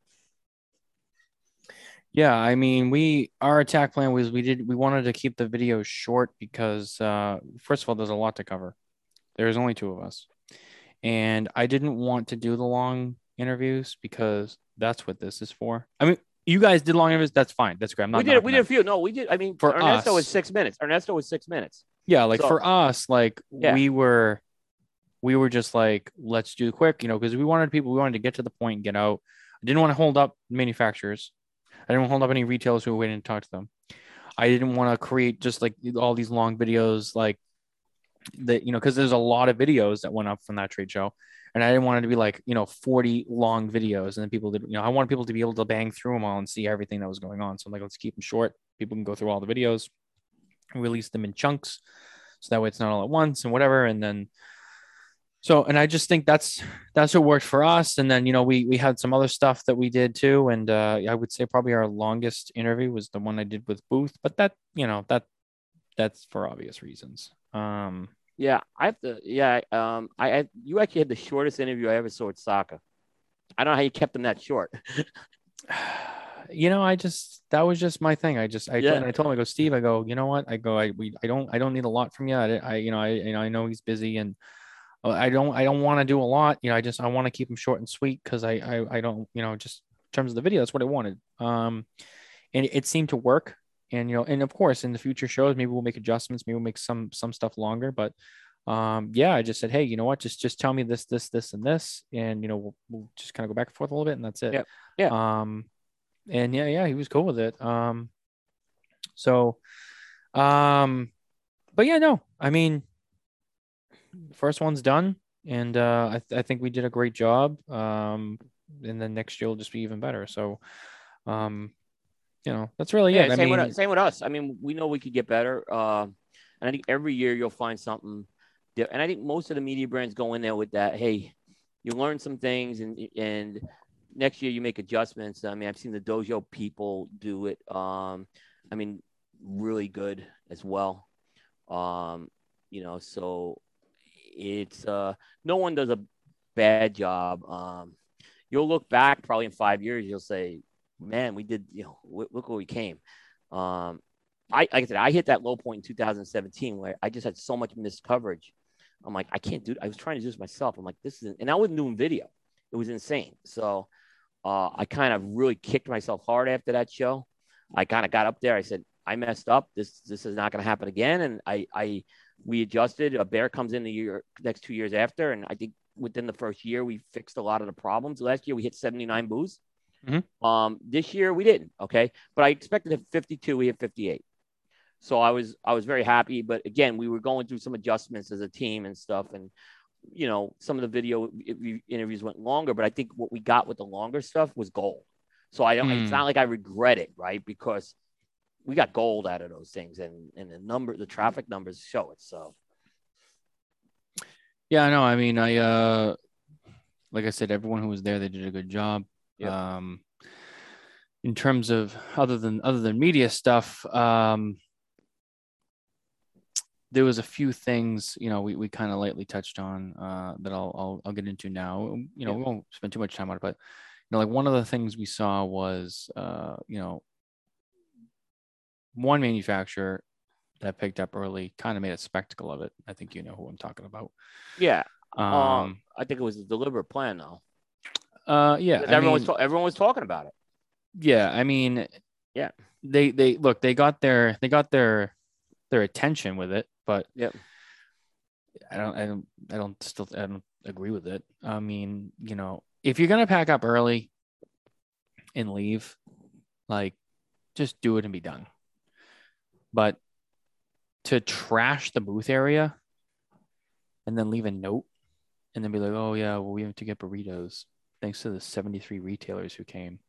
Yeah, I mean, we our attack plan was we did we wanted to keep the video short because uh, first of all, there's a lot to cover. There's only two of us, and I didn't want to do the long interviews because that's what this is for. I mean, you guys did long interviews. That's fine. That's great. I'm not. We did. We did a few. No, we did. I mean, for Ernesto us, was six minutes. Ernesto was six minutes. Yeah, like so, for us, like yeah. we were, we were just like, let's do quick, you know, because we wanted people, we wanted to get to the point and get out. I didn't want to hold up manufacturers. I didn't hold up any retailers who were waiting to talk to them. I didn't want to create just like all these long videos, like that, you know, because there's a lot of videos that went up from that trade show. And I didn't want it to be like, you know, 40 long videos. And then people did, you know, I wanted people to be able to bang through them all and see everything that was going on. So I'm like, let's keep them short. People can go through all the videos, release them in chunks. So that way it's not all at once and whatever. And then, so and i just think that's that's what worked for us and then you know we we had some other stuff that we did too and uh, i would say probably our longest interview was the one i did with booth but that you know that that's for obvious reasons um yeah i have to yeah um i, I you actually had the shortest interview i ever saw with Saka i don't know how you kept them that short you know i just that was just my thing i just i, yeah. told, I told him i go steve i go you know what i go i we i don't i don't need a lot from you i, I you know i you know i know he's busy and uh, I don't I don't want to do a lot. You know, I just I want to keep them short and sweet because I, I I don't you know just in terms of the video that's what I wanted. Um, and it, it seemed to work. And you know, and of course, in the future shows, maybe we'll make adjustments. Maybe we'll make some some stuff longer. But um, yeah, I just said, hey, you know what? Just just tell me this, this, this, and this, and you know, we'll, we'll just kind of go back and forth a little bit, and that's it. Yeah. Yeah. Um, and yeah, yeah, he was cool with it. Um, so, um, but yeah, no, I mean, first one's done, and uh, I, th- I think we did a great job. Um, and then next year will just be even better. So, um, you know, that's really yeah, it. Same, I mean, with, same with us. I mean, we know we could get better. Uh, and I think every year you'll find something. And I think most of the media brands go in there with that. Hey, you learn some things, and and next year you make adjustments. I mean, I've seen the dojo people do it. Um, I mean, really good as well. Um, you know, so it's uh, no one does a bad job. Um, you'll look back probably in five years, you'll say, "Man, we did. You know, look where we came." Um, I like I said, I hit that low point in 2017 where I just had so much missed coverage. I'm like, I can't do. it. I was trying to do this myself. I'm like, this is, and I wasn't doing video. It was insane. So uh, I kind of really kicked myself hard after that show. I kind of got up there. I said, I messed up. This this is not going to happen again. And I I we adjusted. A bear comes in the year next two years after, and I think within the first year we fixed a lot of the problems. Last year we hit 79 boos. Mm-hmm. Um, this year we didn't. Okay, but I expected at 52. We hit 58. So I was I was very happy. But again, we were going through some adjustments as a team and stuff, and you know some of the video interviews went longer. But I think what we got with the longer stuff was gold. So I don't. Mm. It's not like I regret it, right? Because we got gold out of those things, and and the number, the traffic numbers show it. So, yeah, I know. I mean, I uh, like I said, everyone who was there, they did a good job. Yep. Um, in terms of other than other than media stuff, um, there was a few things you know we, we kind of lightly touched on uh, that I'll, I'll I'll get into now. You know, we won't spend too much time on it, but you know, like one of the things we saw was uh, you know one manufacturer that picked up early kind of made a spectacle of it. I think you know who I'm talking about. Yeah. Um, um I think it was a deliberate plan though. Uh yeah. Everyone mean, was everyone was talking about it. Yeah, I mean yeah. They they look, they got their they got their their attention with it, but yeah. I don't I don't I don't still I don't agree with it. I mean, you know, if you're gonna pack up early and leave, like just do it and be done. But to trash the booth area and then leave a note and then be like, oh, yeah, well, we have to get burritos thanks to the 73 retailers who came.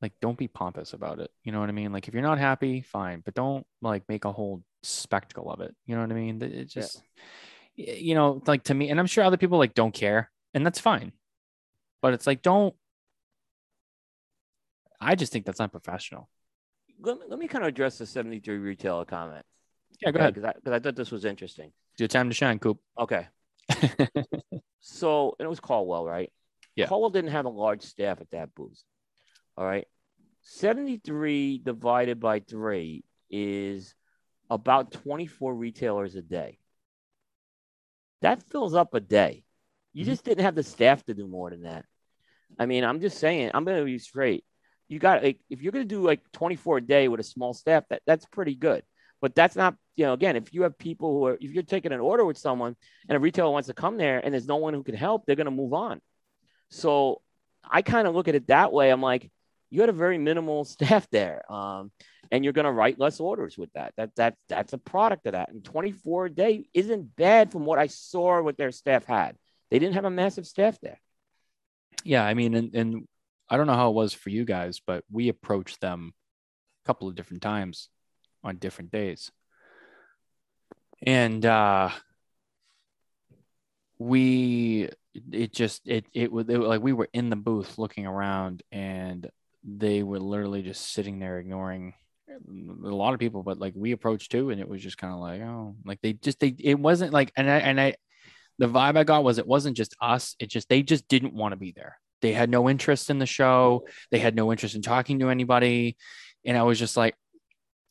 Like, don't be pompous about it. You know what I mean? Like, if you're not happy, fine, but don't like make a whole spectacle of it. You know what I mean? It just, yeah. you know, like to me, and I'm sure other people like don't care, and that's fine. but it's like don't. I just think that's unprofessional. Let me, let me kind of address the 73 retailer comment. Yeah, go ahead. Because I, I thought this was interesting. It's your time to shine, Coop. Okay. So and it was Caldwell, right? Yeah. Caldwell didn't have a large staff at that booth. All right. 73 divided by three is about 24 retailers a day. That fills up a day. You Mhm. just didn't have the staff to do more than that. I mean, I'm just saying, I'm going to be straight. You got like if you're going to do like 24 a day with a small staff, that that's pretty good. But that's not, you know, again, if you have people who are, if you're taking an order with someone and a retailer wants to come there and there's no one who can help, they're going to move on. So I kind of look at it that way. I'm like, you had a very minimal staff there, um, and you're going to write less orders with that. That that that's a product of that. And 24 a day isn't bad from what I saw what their staff had. They didn't have a massive staff there. Yeah, I mean, and, and I don't know how it was for you guys, but we approached them a couple of different times on different days. And uh we it just it it was like we were in the booth looking around and they were literally just sitting there ignoring a lot of people but like we approached too and it was just kind of like oh like they just they it wasn't like and I and I the vibe I got was it wasn't just us. It just they just didn't want to be there. They had no interest in the show. They had no interest in talking to anybody. And I was just like,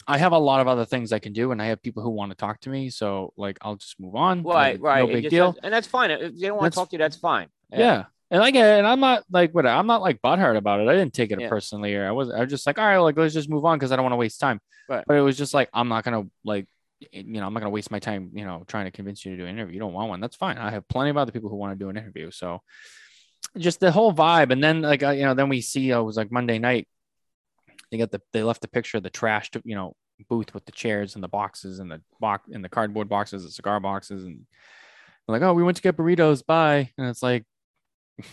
I have a lot of other things I can do, and I have people who want to talk to me. So like, I'll just move on. Right, no, right. No big just- deal. and that's fine. If they don't want That's- to talk to you, that's fine. Yeah. And like, and I'm not like, what I'm not like butthurt about it. I didn't take it Yeah. personally, or I was, I was just like, all right, like let's just move on because I don't want to waste time. Right. But it was just like, I'm not gonna like, you know, I'm not gonna waste my time, you know, trying to convince you to do an interview. You don't want one, that's fine. I have plenty of other people who want to do an interview. So, just the whole vibe, and then like, you know, then we see it was like Monday night. They got the, they left the picture of the trashed, you know, booth with the chairs and the boxes and the box and the cardboard boxes, and cigar boxes, and like, oh, we went to get burritos. Bye. And it's like.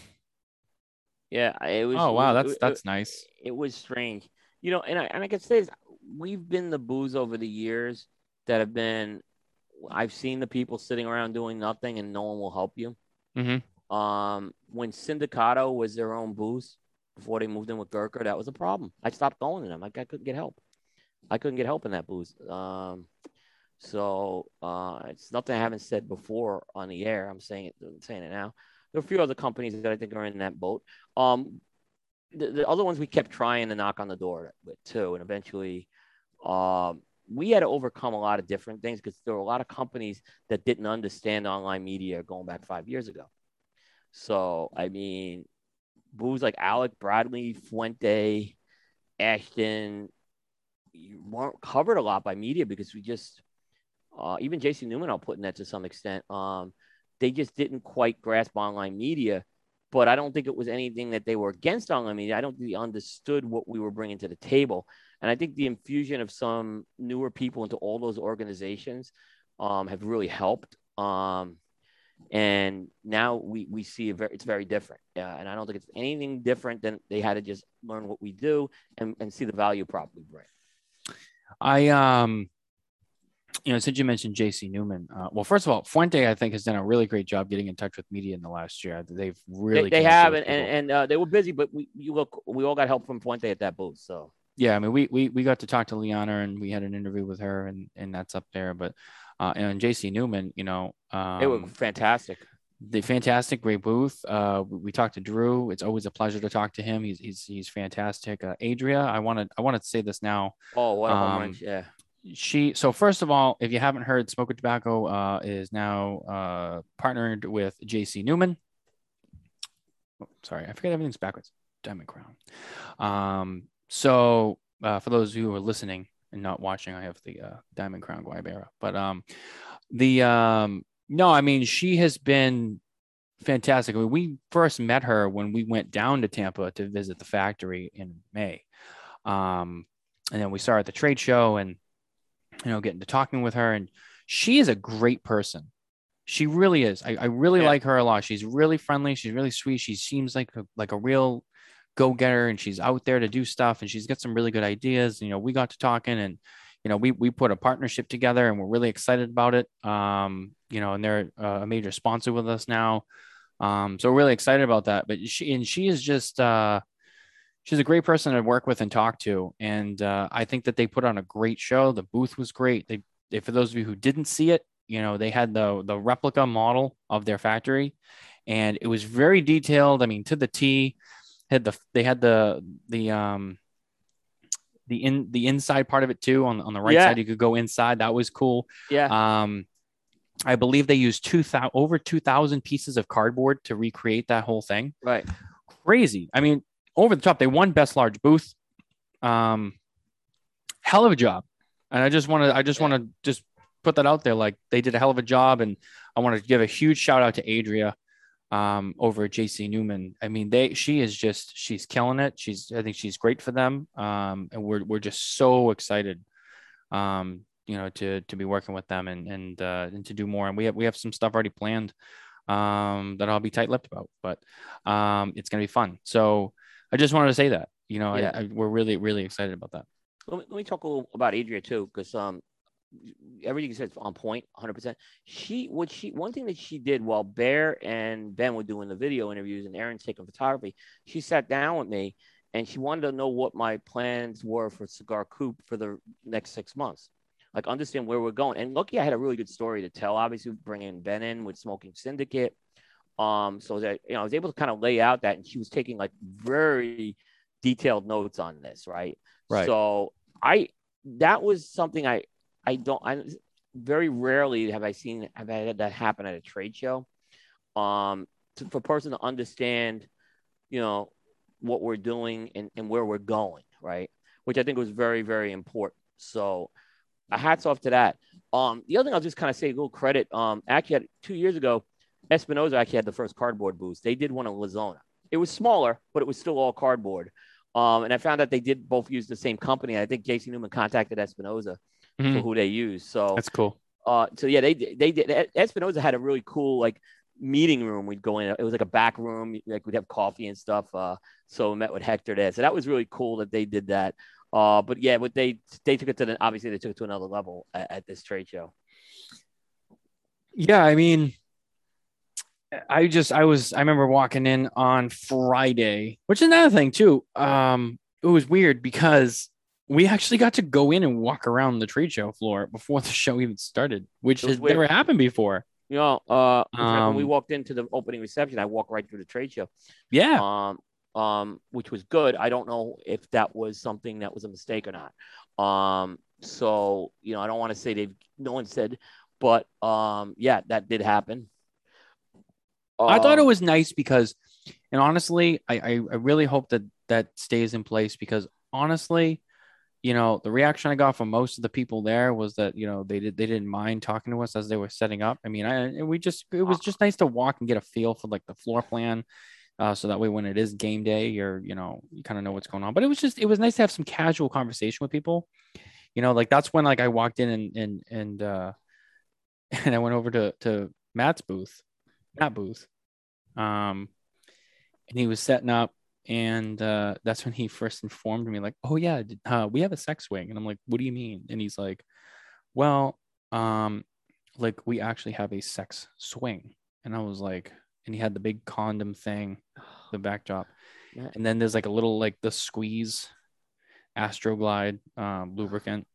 Yeah, it was. Oh wow, that's it- that's nice. it was strange. You know, and I and I can say this, we've been the booze over the years that have been. I've seen the people sitting around doing nothing and no one will help you. Mm-hmm. Um, when Sindicato was their own booze before they moved in with Gurkha, that was a problem. I stopped going to them. Like I couldn't get help. I couldn't get help in that booth. Um, so uh, it's nothing I haven't said before on the air. I'm saying it. I'm saying it now. There are a few other companies that I think are in that boat. Um, the, the other ones we kept trying to knock on the door with too, and eventually, um, we had to overcome a lot of different things because there were a lot of companies that didn't understand online media going back five years ago. So I mean, booze like Alec Bradley, Fuente, Ashton, weren't covered a lot by media because we just, uh, even JC Newman, I'll put in that to some extent. Um, they just didn't quite grasp online media but I don't think it was anything that they were against online media. I don't think they understood what we were bringing to the table. And I think the infusion of some newer people into all those organizations um, have really helped. Um, and now we, we see a very, it's very different. Yeah, and I don't think it's anything different than they had to just learn what we do and, and see the value prop we bring. I um, you know, since you mentioned JC Newman, uh, well, first of all, Fuente I think has done a really great job getting in touch with media in the last year. They've really they, they have, and, and, people. and uh, they were busy, but we, you look, we all got help from Fuente at that booth. So yeah, I mean, we we we got to talk to Liana and we had an interview with her, and and that's up there. But uh, and JC Newman, you know, um, they were fantastic. the fantastic, great booth. Uh, we, talked to Drew. It's always a pleasure to talk to him. He's he's he's fantastic. Uh, Adria, I wanted I wanted to say this now. Oh, what a Um. Yeah. she so first of all if you haven't heard Smokin Tabacco uh, is now uh, partnered with jc newman oh, sorry i forget everything's backwards diamond crown um, so uh, for those who are listening and not watching i have the uh, diamond crown guayabera but um, the um, no i mean she has been fantastic I mean, we first met her when we went down to tampa to visit the factory in may um, and then we saw her at the trade show and you know, getting to talking with her. And she is a great person. She really is. I, I really Yeah. like her a lot. She's really friendly. She's really sweet. She seems like a, like a real go getter and she's out there to do stuff and she's got some really good ideas. You know, we got to talking and, you know, we, we put a partnership together and we're really excited about it. Um, you know, and they're uh, a major sponsor with us now. Um, so we're really excited about that. But she and she is just uh, she's a great person to work with and talk to. And uh, I think that they put on a great show. The booth was great. They, they for those of you who didn't see it, you know, they had the the replica model of their factory, and it was very detailed. I mean, to the T. Had the they had the the um the in the inside part of it too on on the right Yeah. side you could go inside that was cool Yeah. um, I believe they used two thousand over two thousand pieces of cardboard to recreate that whole thing. right. Crazy. I mean, over the top. They won best large booth. Um, hell of a job. And I just want to, I just want to just put that out there. Like they did a hell of a job, and I want to give a huge shout out to Adria, um, over JC Newman. I mean, they, she is just, she's killing it. She's, I think she's great for them. Um, and we're, we're just so excited. Um, you know, to to be working with them and and uh, and to do more. And we have we have some stuff already planned um, that I'll be tight-lipped about, but um, it's gonna be fun. So I just wanted to say that. You know, Yeah. I, I, we're really really excited about that. Let me, let me talk a little about Adria too, because um, everything you said is on point, 100. percent She, what she, one thing that she did while Bear and Ben were doing the video interviews and Aaron's taking photography, she sat down with me and she wanted to know what my plans were for Cigar Coop for the next six months. Like understand where we're going. And lucky I had a really good story to tell. Obviously, bringing Ben in with Smoking Syndicate. Um, so that you know, I was able to kind of lay out that, and she was taking like very detailed notes on this, right? Right. So I that was something I I don't I very rarely have I seen have I had that happen at a trade show. Um, to, for a person to understand, you know, what we're doing and, and where we're going, right? Which I think was very very important. So, a hats off to that. Um, the other thing I'll just kind of say a little credit. Um, actually, had, two years ago, Espinosa actually had the first cardboard booth. They did one in La Zona. It was smaller, but it was still all cardboard. Um, and I found out they did both use the same company. I think JC Newman contacted Espinosa for who they use. So, That's cool. uh, so yeah, they they did. Espinosa had a really cool like meeting room. We'd go in. It was like a back room. Like we'd have coffee and stuff. Uh, so we met with Hector there. So that was really cool that they did that. Uh, but yeah, but they they took it to the obviously they took it to another level at, at this trade show. Yeah, I mean, I just I was I remember walking in on Friday, which is another thing too. Um, it was weird because we actually got to go in and walk around the trade show floor before the show even started, which has never happened before. You know, uh, fact, when we Um, walked into the opening reception, I walked right through the trade show. Yeah, um, um, which was good. I don't know if that was something that was a mistake or not. Um, so you know, I don't want to say they've no one said, but um, yeah, that did happen. I thought it Um, was nice because, and honestly, I, I I really hope that that stays in place because honestly, you know, the reaction I got from most of the people there was that you know they did they didn't mind talking to us as they were setting up. I mean, I we just it was just nice to walk and get a feel for like the floor plan. Uh, so that way, when it is game day, you're, you know, you kind of know what's going on. But it was just, it was nice to have some casual conversation with people. You know, like that's when like I walked in and and and uh, and I went over to to Matt's booth, Matt booth, um, and he was setting up, and uh, that's when he first informed me, like, "Oh yeah, uh, we have a sex swing," and I'm like, "What do you mean?" And he's like, "Well, um, like we actually have a sex swing," and I was like, and he had the big condom thing, the backdrop, Yeah. and then there's like a little like the squeeze, Astroglide um, lubricant.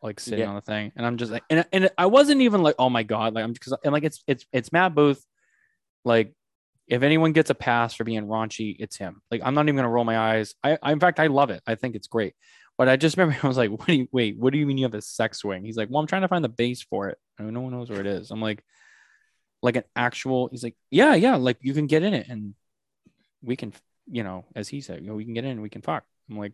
Like sitting Yeah. on the thing, and I'm just like, and, and I wasn't even like, oh my god, like I'm because I'm like, it's it's it's Matt Booth, like if anyone gets a pass for being raunchy, it's him. Like I'm not even gonna roll my eyes. I, I in fact I love it. I think it's great. But I just remember I was like, what do you wait? What do you mean you have a sex swing? He's like, well, I'm trying to find the base for it. And no one knows where it is. I'm like, like an actual. He's like, yeah, yeah, like you can get in it and we can, you know, as he said, you know, we can get in and we can fuck. I'm like,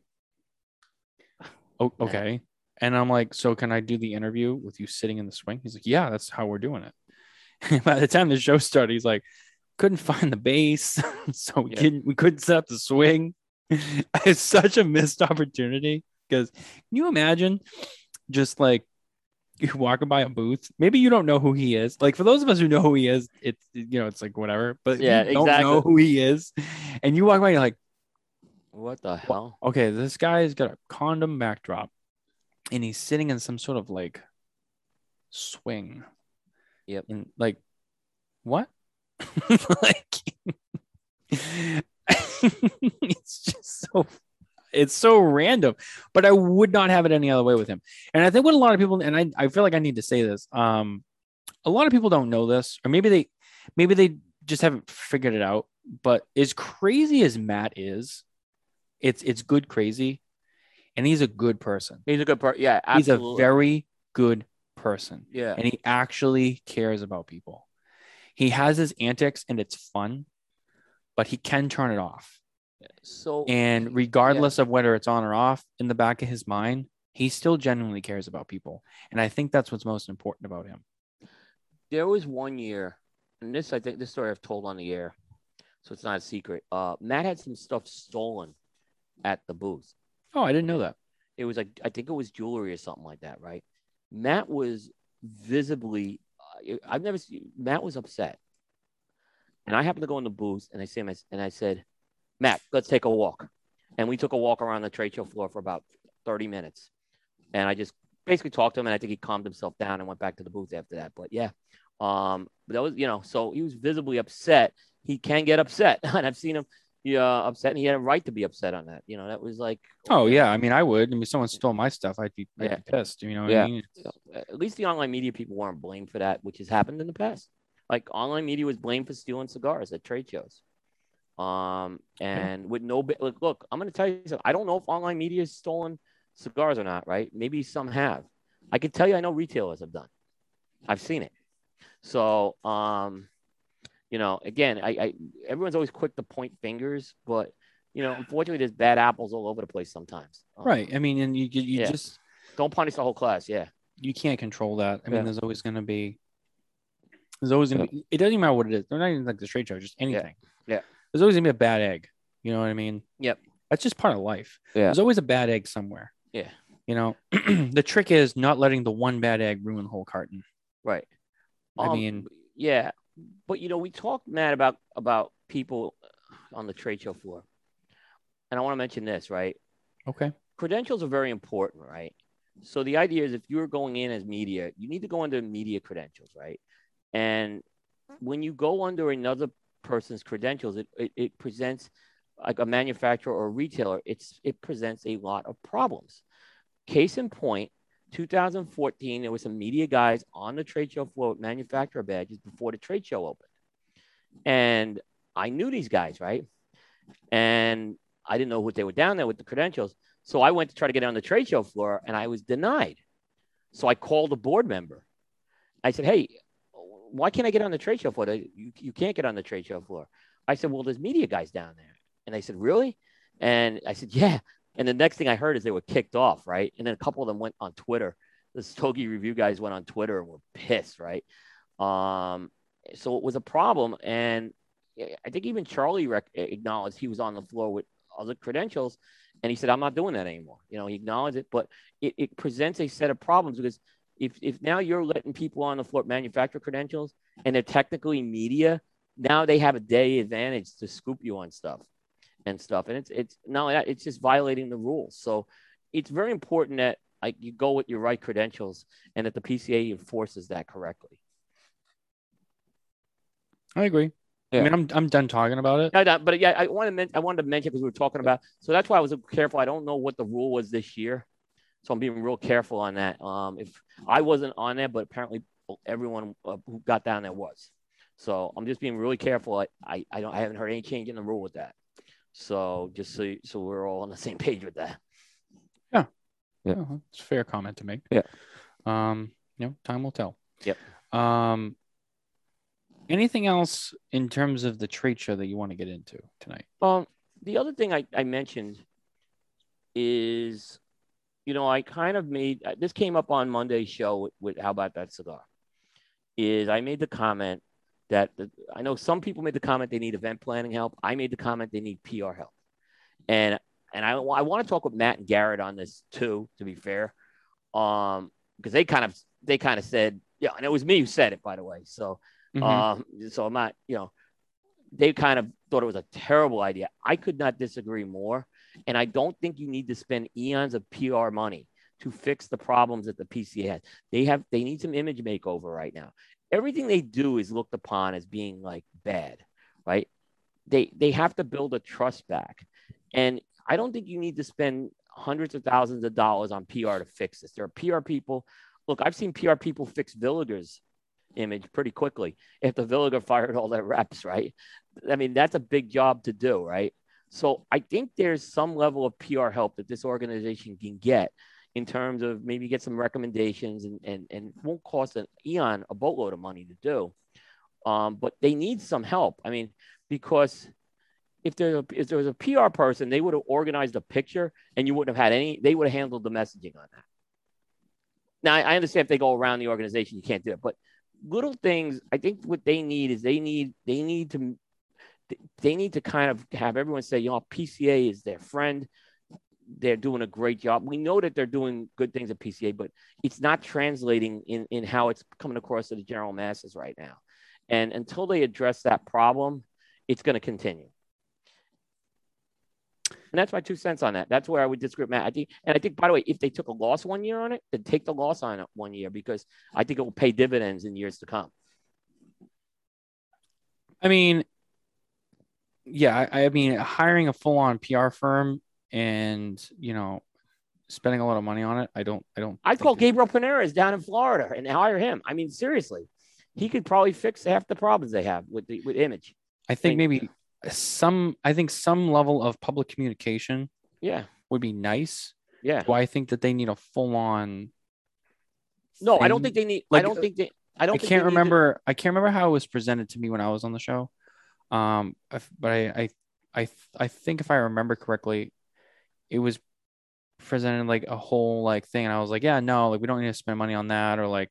oh, okay. And I'm like, so can I do the interview with you sitting in the swing? He's like, yeah, that's how we're doing it. By the time the show started, he's like, couldn't find the base, so we Yeah. didn't. We couldn't set up the swing. it's such a missed opportunity because can you imagine just like you walking by a booth? Maybe you don't know who he is. Like for those of us who know who he is, it's you know it's like whatever. But Yeah, you don't know who he is, and you walk by, you're like, what the hell? okay, this guy's got a condom backdrop, and he's sitting in some sort of like swing. Yep. And like, what? like it's just so it's so random but i would not have it any other way with him and i think what a lot of people and i, I feel like i need to say this um a lot of people don't know this or maybe they maybe they just haven't figured it out but as crazy as matt is it's it's good crazy and he's a good person He's a good person. Yeah, he's a very good person yeah. and he actually cares about people. He has his antics and it's fun, but he can turn it off. So And regardless of whether it's on or off, in the back of his mind, he still genuinely cares about people. And I think that's what's most important about him. there was one year, and this I think this story I've told on the air, so it's not a secret. Uh, Matt had some stuff stolen at the booth. Oh, I didn't know that. It was like I think it was jewelry or something like that, right? Matt was visibly. I've never seen Matt was upset, and I happened to go in the booth, and I see him, and I said, "Matt, let's take a walk," and we took a walk around the trade show floor for about thirty minutes, and I just basically talked to him, and I think he calmed himself down and went back to the booth after that. But yeah, um, but that was you know, so he was visibly upset. He can get upset, and I've seen him. Yeah, upset, and he had a right to be upset on that. You know, that was like, Oh, yeah. I mean, I would. I mean, if someone stole my stuff, I'd be, I'd Yeah. be pissed. You know what Yeah. I mean? So, at least the online media people weren't blamed for that, which has happened in the past. Like online media was blamed for stealing cigars at trade shows. Um, and with no, bi- look, look, I'm going to tell you something. I don't know if online media has stolen cigars or not, right? Maybe some have. I can tell you, I know retailers have done. I've seen it. So, um, you know, again, I, I everyone's always quick to point fingers, but you know, unfortunately, there's bad apples all over the place sometimes. Um, Right. I mean, and you, you, you Yeah. just, Don't punish the whole class. Yeah. you can't control that. I mean, there's always going to be, there's always to be, it doesn't even matter what it is. They're not even like the straight show, just anything. Yeah. There's always going to be a bad egg. You know what I mean? Yep. That's just part of life. Yeah. There's always a bad egg somewhere. Yeah. You know, the trick is not letting the one bad egg ruin the whole carton. Right. I Um, mean, yeah, but you know, we talked, Matt, about about people on the trade show floor, and I want to mention this, right? okay. Credentials are very important, right? So the idea is, if you're going in as media, you need to go under media credentials, right? And when you go under another person's credentials, it it, it presents like a manufacturer or a retailer. It's it presents a lot of problems. Case in point, 2014, there was some media guys on the trade show floor with manufacturer badges before the trade show opened. And I knew these guys, right? And I didn't know what they were down there with the credentials. So I went to try to get on the trade show floor and I was denied. So I called a board member. I said, Hey, why can't I get on the trade show floor? You, you can't get on the trade show floor. I said, Well, there's media guys down there. And they said, Really? And I said, Yeah. And the next thing I heard is they were kicked off, right? And then a couple of them went on Twitter. The Stogie review guys went on Twitter and were pissed, right? Um, so it was a problem. And I think even Charlie rec- acknowledged he was on the floor with other credentials. And he said, I'm not doing that anymore. You know, he acknowledged it, but it, it presents a set of problems because if, if now you're letting people on the floor manufacture credentials and they're technically media, now they have a day advantage to scoop you on stuff and stuff. And it's it's not only that, it's just violating the rules. So it's very important that like you go with your right credentials and that the PCA enforces that correctly. I agree. Yeah. I mean, I'm, I'm done talking about it. No, no, but yeah, I want to men- I wanted to mention because we were talking about. So that's why I was careful. I don't know what the rule was this year, so I'm being real careful on that. Um, if I wasn't on there, but apparently everyone uh, who got down there was. So I'm just being really careful. I, I, I don't I haven't heard any change in the rule with that. So just so you- so we're all on the same page with that. Yeah. Oh, it's a fair comment to make. Yeah. Um, you know, time will tell. Yep. Um, anything else in terms of the trade show that you want to get into tonight? Um, the other thing I, I mentioned is, you know, I kind of made this came up on Monday's show with, with How About That Cigar. Is I made the comment that the, I know some people made the comment they need event planning help. I made the comment they need PR help. And and I, I want to talk with Matt and Garrett on this too, to be fair. Um, because they kind of they kind of said, yeah, and it was me who said it, by the way. So Mhm. um, so I'm not, you know, they kind of thought it was a terrible idea. I could not disagree more. And I don't think you need to spend eons of PR money to fix the problems that the PCA has. They have they need some image makeover right now. Everything they do is looked upon as being like bad, right? They they have to build a trust back, and I don't think you need to spend hundreds of thousands of dollars on PR to fix this. There are PR people. Look, I've seen PR people fix Villiger's image pretty quickly if the Villiger fired all their reps, right? I mean, that's a big job to do, right? So I think there's some level of PR help that this organization can get in terms of maybe get some recommendations and, and, and won't cost an eon a boatload of money to do. Um, but they need some help. I mean, because if there, if there was a PR person, they would have organized a picture and you wouldn't have had any, they would have handled the messaging on that. Now, I understand if they go around the organization, you can't do it, but little things, I think what they need is they need, they need to, they need to kind of have everyone say, you know, PCA is their friend they're doing a great job. We know that they're doing good things at PCA, but it's not translating in, in how it's coming across to the general masses right now. And until they address that problem, it's going to continue. And that's my two cents on that. That's where I would disagree Matt. I think, and I think, by the way, if they took a loss one year on it, then take the loss on it one year because I think it will pay dividends in years to come. I mean, yeah, I, I mean, hiring a full-on PR firm and you know spending a lot of money on it. I don't. I don't. I'd call Gabriel Piñeres down in Florida and hire him. I mean, seriously, he could probably fix half the problems they have with the with image. I think maybe some. I think some level of public communication. Yeah, would be nice. Yeah. Do I think that they need a full on? No, I don't think they need. Like, I don't think they. I don't. I can't remember. To... I can't remember how it was presented to me when I was on the show. Um, but I, I, I, I think if I remember correctly, it was presented like a whole like thing, and I was like, yeah, no, like we don't need to spend money on that or like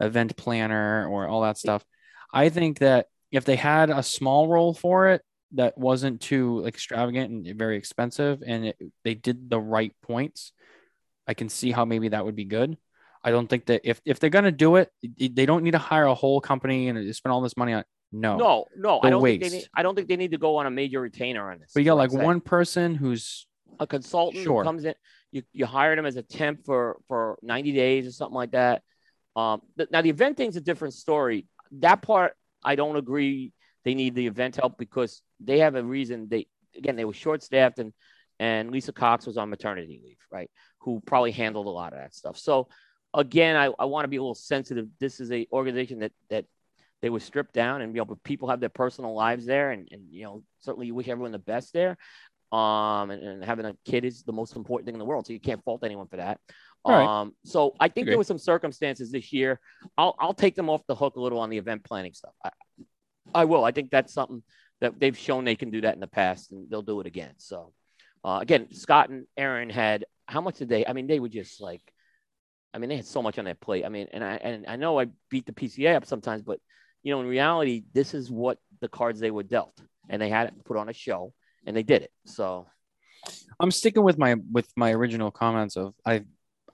event planner or all that stuff. I think that if they had a small role for it that wasn't too extravagant and very expensive, and it, they did the right points, I can see how maybe that would be good. I don't think that if if they're gonna do it, they don't need to hire a whole company and spend all this money on. No, no, no. I don't waste. think they need. I don't think they need to go on a major retainer on this. But you got like one person who's a consultant sure. who comes in. You, you hired him as a temp for for 90 days or something like that. Um, now the event thing's a different story. That part I don't agree. They need the event help because they have a reason. They again they were short staffed and and Lisa Cox was on maternity leave, right? Who probably handled a lot of that stuff. So again, I, I want to be a little sensitive. This is a organization that that they were stripped down and you know people have their personal lives there and, and you know certainly you wish everyone the best there um, and, and, having a kid is the most important thing in the world. So you can't fault anyone for that. Right. Um, so I think there were some circumstances this year. I'll, I'll take them off the hook a little on the event planning stuff. I, I will. I think that's something that they've shown they can do that in the past and they'll do it again. So uh, again, Scott and Aaron had, how much did they, I mean, they were just like, I mean, they had so much on their plate. I mean, and I, and I know I beat the PCA up sometimes, but you know, in reality, this is what the cards they were dealt and they had it put on a show and they did it. So I'm sticking with my with my original comments of I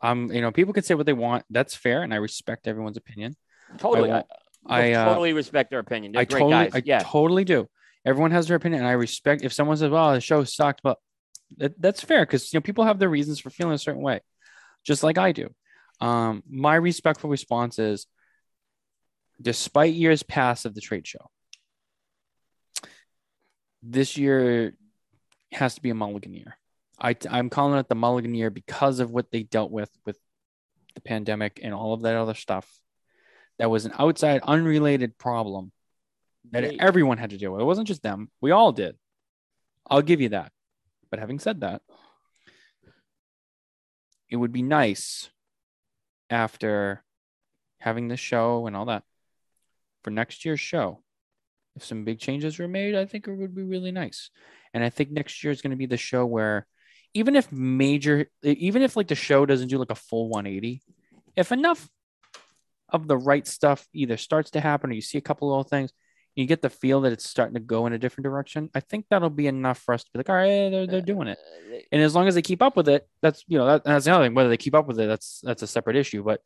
I'm you know people can say what they want. That's fair, and I respect everyone's opinion. Totally, I, I, I uh, totally respect their opinion. They're I totally, guys. I yeah. totally do. Everyone has their opinion, and I respect. If someone says, "Well, the show sucked," but that, that's fair because you know people have their reasons for feeling a certain way, just like I do. Um, my respectful response is, despite years past of the trade show, this year has to be a mulligan year. I, I'm calling it the mulligan year because of what they dealt with with the pandemic and all of that other stuff. That was an outside, unrelated problem that everyone had to deal with. It wasn't just them. We all did. I'll give you that. But having said that, it would be nice after having this show and all that for next year's show if some big changes were made, I think it would be really nice. And I think next year is going to be the show where even if major, even if like the show doesn't do like a full 180, if enough of the right stuff either starts to happen or you see a couple little things, you get the feel that it's starting to go in a different direction. I think that'll be enough for us to be like, all right, they're, they're doing it. Uh, and as long as they keep up with it, that's, you know, that, that's the other thing. Whether they keep up with it, that's, that's a separate issue. But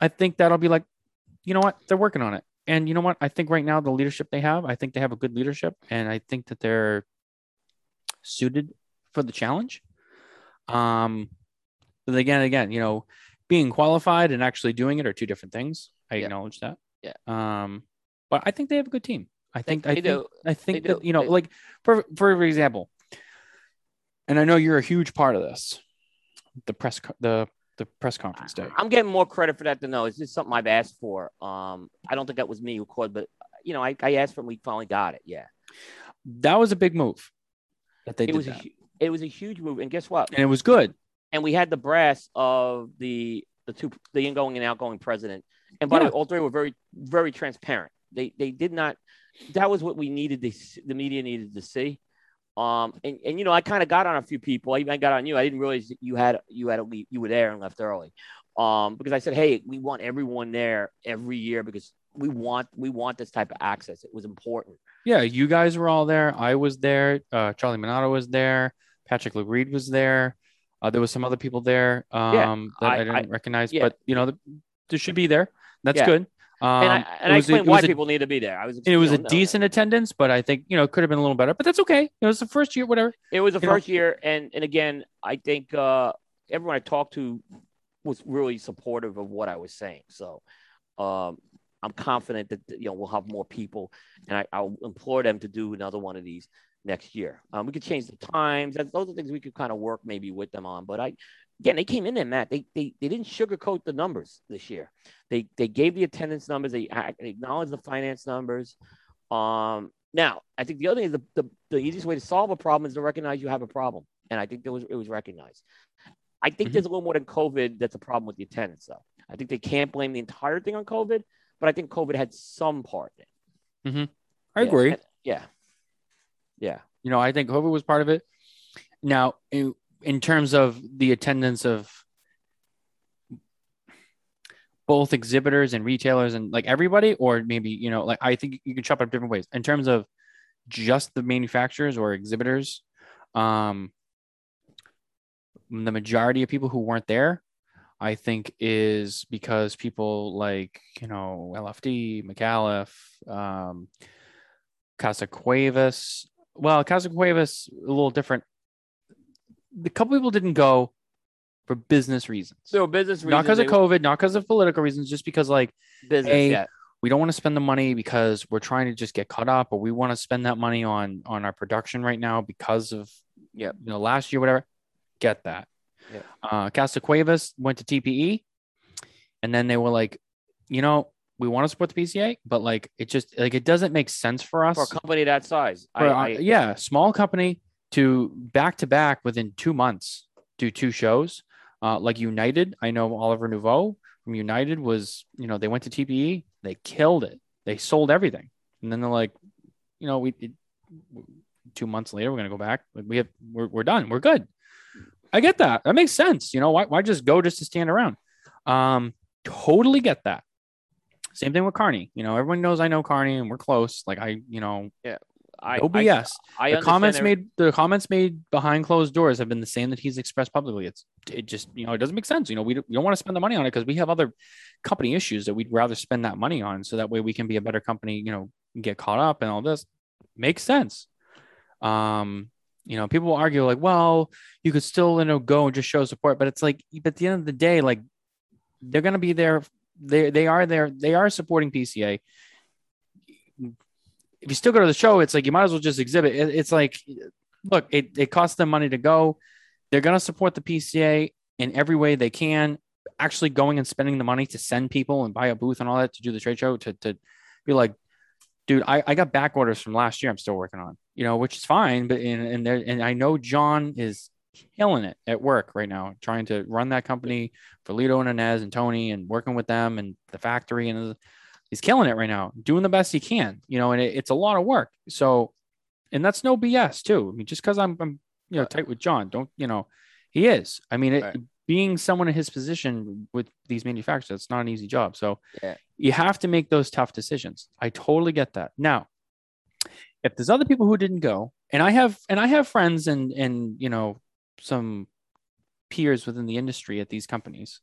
I think that'll be like, you know what? They're working on it. And you know what? I think right now the leadership they have, I think they have a good leadership, and I think that they're suited for the challenge. Um, but again, again, you know, being qualified and actually doing it are two different things. I yeah. acknowledge that. Yeah. Um, but I think they have a good team. I think they I think do. I think They that do. you know, They- like for for example, and I know you're a huge part of this, the press the the press conference day. I'm getting more credit for that than no. It's just something I've asked for. Um, I don't think that was me who called, but you know, I, I asked for it. and We finally got it. Yeah, That was a big move that they it did was a that. hu- it was a huge move. And guess what? and it was good. And we had the brass of the the two the incoming and outgoing president. And by the way, all three were very very transparent. They they did not. That was what we needed. To, see- the media needed to see. Um, and, and you know, I kind of got on a few people. I even got on you. I didn't realize that you had you had a leave. You were there and left early. Um, because I said, hey, we want everyone there every year because we want we want this type of access. It was important. Yeah, you guys were all there. I was there. Uh, Charlie Minato was there. Patrick Lagreid was there. Uh, there was some other people there um, Yeah, that I, I- didn't recognize, yeah. but you know, the, they should be there. That's Yeah. good. Um, And I, and I was a- why a- people need to be there. I was it was a know, decent attendance, but I think you know it could have been a little better. But that's okay. It was the first year, whatever. It was the you know- first year, and and again, I think uh, everyone I talked to was really supportive of what I was saying. So um, I'm confident that you know we'll have more people, and I, I'll implore them to do another one of these next year. Um, we could change the times. That, those are things we could kind of work maybe with them on. But I again, they came in there, Matt. They they, they didn't sugarcoat the numbers this year. They they gave the attendance numbers. They, they acknowledged the finance numbers. Um, now, I think the other thing is the, the, the easiest way to solve a problem is to recognize you have a problem. And I think there was, it was recognized. I think Mhm. there's a little more than COVID that's a problem with the attendance, though. I think they can't blame the entire thing on COVID, but I think COVID had some part in it. I Yeah, agree. and- Yeah. Yeah. You know, I think COVID was part of it. Now, in, terms of the attendance of both exhibitors and retailers and like everybody, or maybe, you know, like I think you can chop up different ways. In terms of just the manufacturers or exhibitors, um, the majority of people who weren't there, I think, is because people like, you know, LFD, McAuliffe, um, Casa Cuevas. Well, Casa Cuevas, a little different. The couple people didn't go for business reasons. So business reasons. not because of they- COVID, not because of political reasons, just because like Business, A, yeah. we don't want to spend the money because we're trying to just get caught up, or we want to spend that money on on our production right now because of Yep. you know last year, whatever. Get that. Yep. Uh, Casa Cuevas went to TPE, and then they were like, you know, we want to support the PCA, but like it just like it doesn't make sense for us. For a company that size. I, For, uh, I, yeah, small company to back to back within two months do two shows. Uh, like United, I know Oliver Nouveau from United was, you know, they went to TPE, they killed it, they sold everything, and then they're like, you know, we it, two months later we're gonna go back, we have we're, we're done, we're good. I get that, that makes sense. You know, why why just go just to stand around? Um, totally get that. Same thing with Carney. You know, everyone knows I know Carney and we're close. Like I, you know, I, no I- BS I, the understand comments made the comments made behind closed doors have been the same that he's expressed publicly. It's it just you know it doesn't make sense. You know we don't, we don't want to spend the money on it because we have other company issues that we'd rather spend that money on so that way we can be a better company you know get caught up and all this. Makes sense. Um you know people argue like well you could still you know go and just show support but it's like but at the end of the day like they're going to be there they they are there they are supporting pca if you still go to the show, it's like you might as well just exhibit. It, it's like, look, it, it costs them money to go. They're going to support the PCA in every way they can. Actually, going and spending the money to send people and buy a booth and all that to do the trade show to, to be like, dude, I, I got back orders from last year. I'm still working on, you know, which is fine. But and and there and I know John is killing it at work right now, trying to run that company for Litto and Ines and Tony and working with them and the factory and he's killing it right now, doing the best he can, you know, and it, it's a lot of work. So, and that's no BS too. I mean, just because I'm, I'm, you know, tight with John, don't, you know, he is. I mean, it, Right. being someone in his position with these manufacturers, it's not an easy job. So, Yeah. you have to make those tough decisions. I totally get that. Now, if there's other people who didn't go, and I have, and I have friends and and you know some peers within the industry at these companies.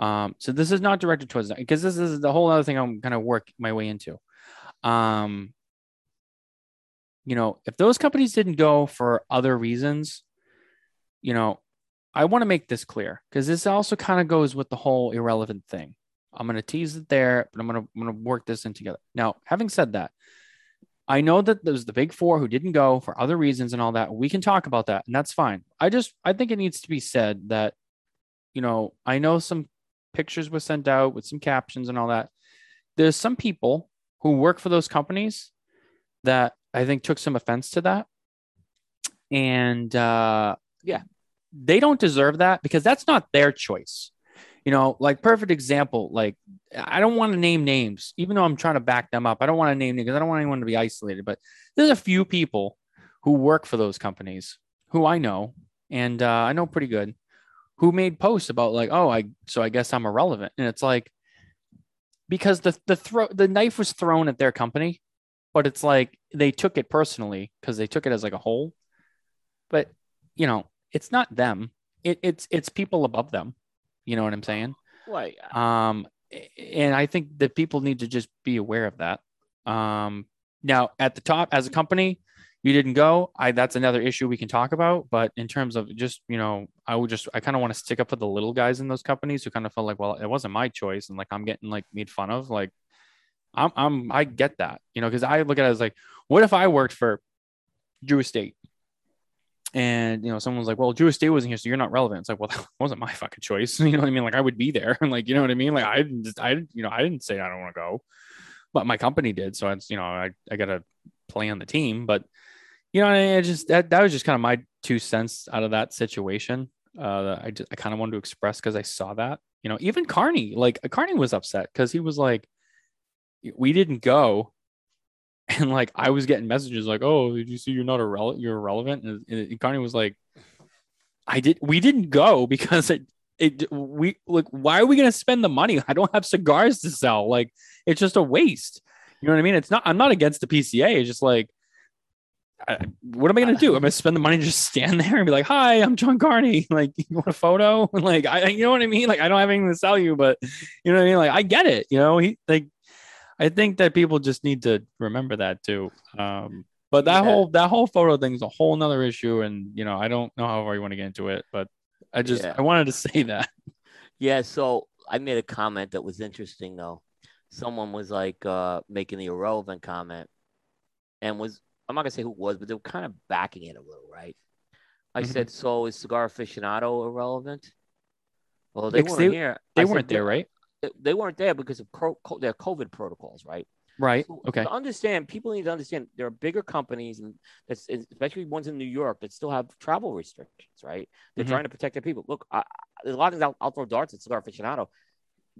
Um, so this is not directed towards that because this is the whole other thing I'm going to work my way into. Um, you know, if those companies didn't go for other reasons, you know, I want to make this clear because this also kind of goes with the whole irrelevant thing. I'm gonna tease it there, but I'm gonna I'm gonna work this in together. Now, having said that, I know that there's the big four who didn't go for other reasons and all that. We can talk about that, and that's fine. I just I think it needs to be said that, you know, I know some pictures were sent out with some captions and all that. There's some people who work for those companies that I think took some offense to that. And uh, Yeah. they don't deserve that because that's not their choice. You know, like perfect example, like I don't want to name names, even though I'm trying to back them up. I don't want to name names because I don't want anyone to be isolated. But there's a few people who work for those companies who I know, and uh, I know pretty good, who made posts about like, oh, I so I guess I'm irrelevant, and it's like because the the throw the knife was thrown at their company, but it's like they took it personally because they took it as like a whole, but you know, it's not them. It, it's it's people above them. You know what I'm saying? Right. Um, and I think that people need to just be aware of that. Um, now at the top as a company, you didn't go. I that's another issue we can talk about. But in terms of just you know, I would just I kind of want to stick up for the little guys in those companies who kind of felt like, well, it wasn't my choice, and like I'm getting like made fun of. Like, I'm I'm I get that, you know, because I look at it as like, what if I worked for Drew Estate? And you know, someone's like, "Well, Drew Estate wasn't here, so you're not relevant." It's like, well, that wasn't my fucking choice. You know what I mean? Like, I would be there, and like, you know what I mean? Like, I didn't, just, I, you know, I didn't say I don't want to go, but my company did. So it's, you know, I, I got to play on the team. But you know, I mean, just that that was just kind of my two cents out of that situation. Uh, I just I kind of wanted to express because I saw that. You know, even Carney, like Carney was upset because he was like, we didn't go, and like I was getting messages like, "Oh, did you see you're not a irrelevant? You're irrelevant." And, and Carney was like, "I did. We didn't go because it." It we like why are we gonna spend the money? I don't have cigars to sell. Like it's just a waste. You know what I mean? It's not. I'm not against the PCA. It's just like, I, what am I gonna do? I'm gonna spend the money to just stand there and be like, "Hi, I'm John Carney. Like, you want a photo? Like, I, you know what I mean? Like, I don't have anything to sell you, but you know what I mean? Like, I get it. You know, he like I think that people just need to remember that too. Um, but that Yeah. whole that whole photo thing is a whole nother issue, and you know I don't know how far you want to get into it, but I just Yeah. I wanted to say that. Yeah, so I made a comment that was interesting though. Someone was like uh making the irrelevant comment and was I'm not gonna say who it was, but they were kind of backing it a little, right? I Mhm. said, so is cigar aficionado irrelevant? Well, they Because weren't they- here. They I weren't there, right? They, they weren't there because of co- co- their COVID protocols, right? Right. So Okay. Understand, people need to understand there are bigger companies, and that's especially ones in New York that still have travel restrictions, right? They're Mhm. trying to protect their people. Look, I- there's a lot of things I'll, I'll throw darts at Cigar Aficionado.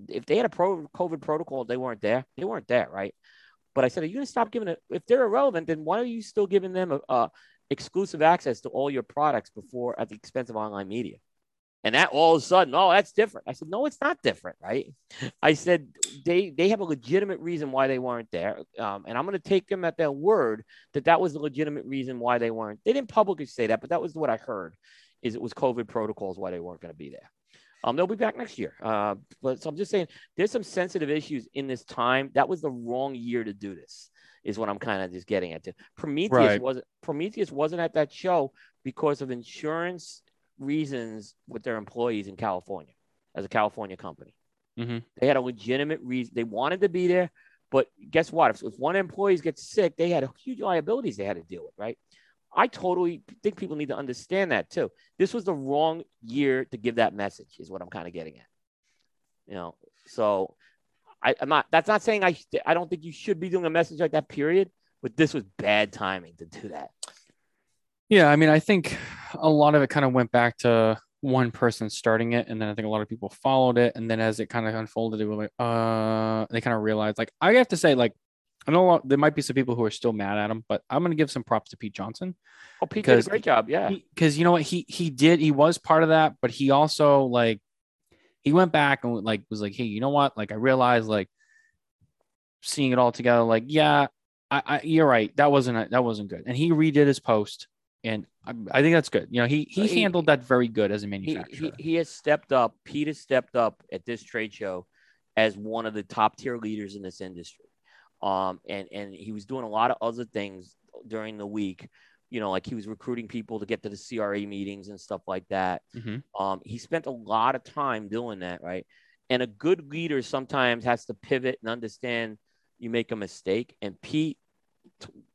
If they had a pro COVID protocol, they weren't there. They weren't there, right? But I said, are you going to stop giving it? If they're irrelevant, then why are you still giving them a, a exclusive access to all your products before at the expense of online media? And that all of a sudden, oh, that's different. I said, no, it's not different, right? I said they they have a legitimate reason why they weren't there, um, and I'm going to take them at their word that that was the legitimate reason why they weren't. They didn't publicly say that, but that was what I heard. Is it was COVID protocols why they weren't going to be there. Um, they'll be back next year. Uh, but so I'm just saying there's some sensitive issues in this time. That was the wrong year to do this. Is what I'm kind of just getting at. Prometheus Right. wasn't Prometheus wasn't at that show because of insurance reasons with their employees in California as a California company. Mhm. They had a legitimate reason. They wanted to be there, but guess what? If, if one employee gets sick, they had huge liabilities they had to deal with, right? I totally think people need to understand that too. This was the wrong year to give that message, is what I'm kind of getting at. You know, so I, I'm not. That's not saying I. I don't think you should be doing a message like that. Period. But this was bad timing to do that. Yeah, I mean, I think a lot of it kind of went back to one person starting it, and then I think a lot of people followed it, and then as it kind of unfolded, it was like, uh, they kind of realized, like, I have to say, like, I know there might be some people who are still mad at him, but I'm gonna give some props to Pete Johnson Oh, Pete did a great job. Yeah. because you know what he he did he was part of that, but he also like he went back and like was like, hey, you know what? Like, I realized like seeing it all together, like, yeah, I, I you're right, that wasn't that wasn't good, and he redid his post. And I, I think that's good. You know, he he He- handled that very good as a he, manufacturer. he, he has stepped up. Pete has stepped up at this trade show as one of the top tier leaders in this industry. Um, and, and he was doing a lot of other things during the week, you know, like he was recruiting people to get to the CRA meetings and stuff like that. Mhm. Um, he spent a lot of time doing that, right? And a good leader sometimes has to pivot and understand you make a mistake. And Pete,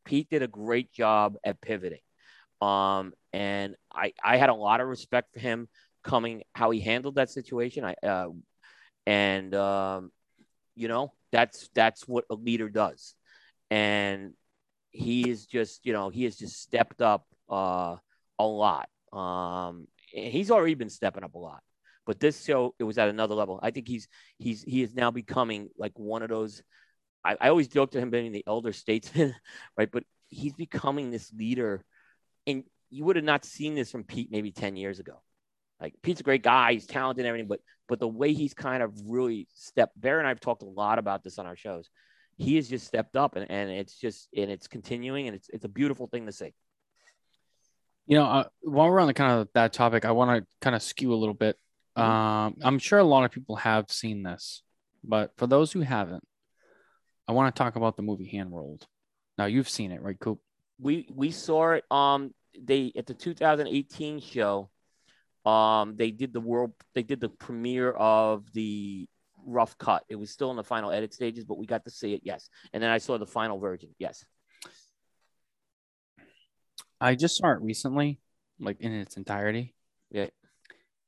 Pete did a great job at pivoting. Um, and I, I had a lot of respect for him coming, how he handled that situation. I, uh, and, um, you know, that's, that's what a leader does. And he is just, you know, he has just stepped up, uh, a lot. Um, he's already been stepping up a lot but this show it was at another level. I think he's he's he is now becoming like one of those. I, I always joke to him being the elder statesman, right? But he's becoming this leader, and you would have not seen this from Pete maybe ten years ago. Like Pete's a great guy, he's talented and everything, but but the way he's kind of really stepped. Bear and I've talked a lot about this on our shows. He has just stepped up, and, and it's just and it's continuing, and it's it's a beautiful thing to see. You know, uh, while we're on the kind of that topic, I want to kind of skew a little bit um, I'm sure a lot of people have seen this, but for those who haven't, I want to talk about the movie Handworld. Now you've seen it, right, Coop? We we saw it. Um, they at the 2018 show. Um, they did the world. They did the premiere of the rough cut. It was still in the final edit stages, but we got to see it. Yes, and then I saw the final version. Yes. I just saw it recently, like in its entirety. Yeah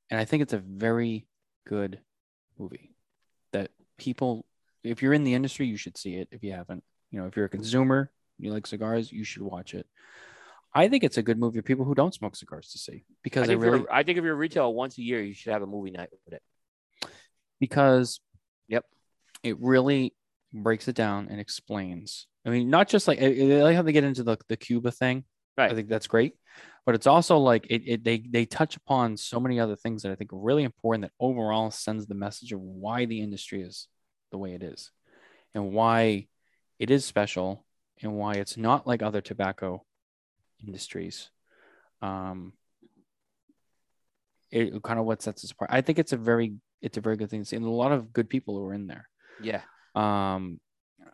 and I think it's a very good movie that people, if you're in the industry, you should see it. If you haven't, you know, if you're a consumer, you like cigars, you should watch it. I think it's a good movie for people who don't smoke cigars to see because I think, really, I think if you're retail once a year, you should have a movie night with it. Because, yep, it really breaks it down and explains. I mean, not just like I like how they get into the the Cuba thing. Right. I think that's great but it's also like it, it they they touch upon so many other things that I think are really important that overall sends the message of why the industry is the way it is and why it is special and why it's not like other tobacco industries. Um, it kind of what sets us apart. I think it's a very it's a very good thing to see, and a lot of good people who are in there. Yeah. Um,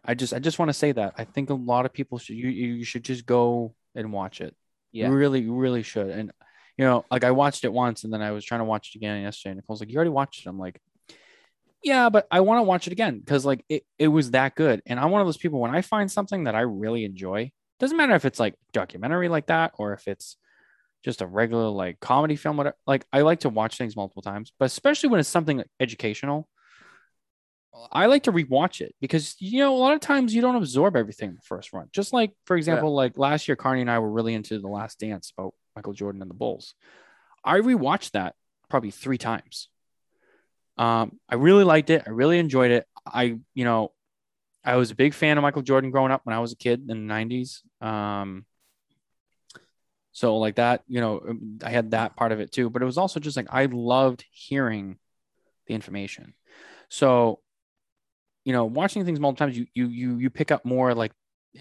I just I just want to say that I think a lot of people should you you should just go and watch it. Yeah. You really, really should. And you know, like I watched it once and then I was trying to watch it again yesterday. And Nicole's like, You already watched it. I'm like, Yeah, but I want to watch it again because like it, it was that good. And I'm one of those people when I find something that I really enjoy, doesn't matter if it's like documentary like that or if it's just a regular like comedy film, whatever. Like I like to watch things multiple times, but especially when it's something educational. I like to rewatch it because you know a lot of times you don't absorb everything in the first run. Just like for example, yeah. like last year, Carney and I were really into the Last Dance about Michael Jordan and the Bulls. I rewatched that probably three times. Um, I really liked it. I really enjoyed it. I you know, I was a big fan of Michael Jordan growing up when I was a kid in the '90s. Um, so like that, you know, I had that part of it too. But it was also just like I loved hearing the information. So you know, watching things multiple times, you you you you pick up more like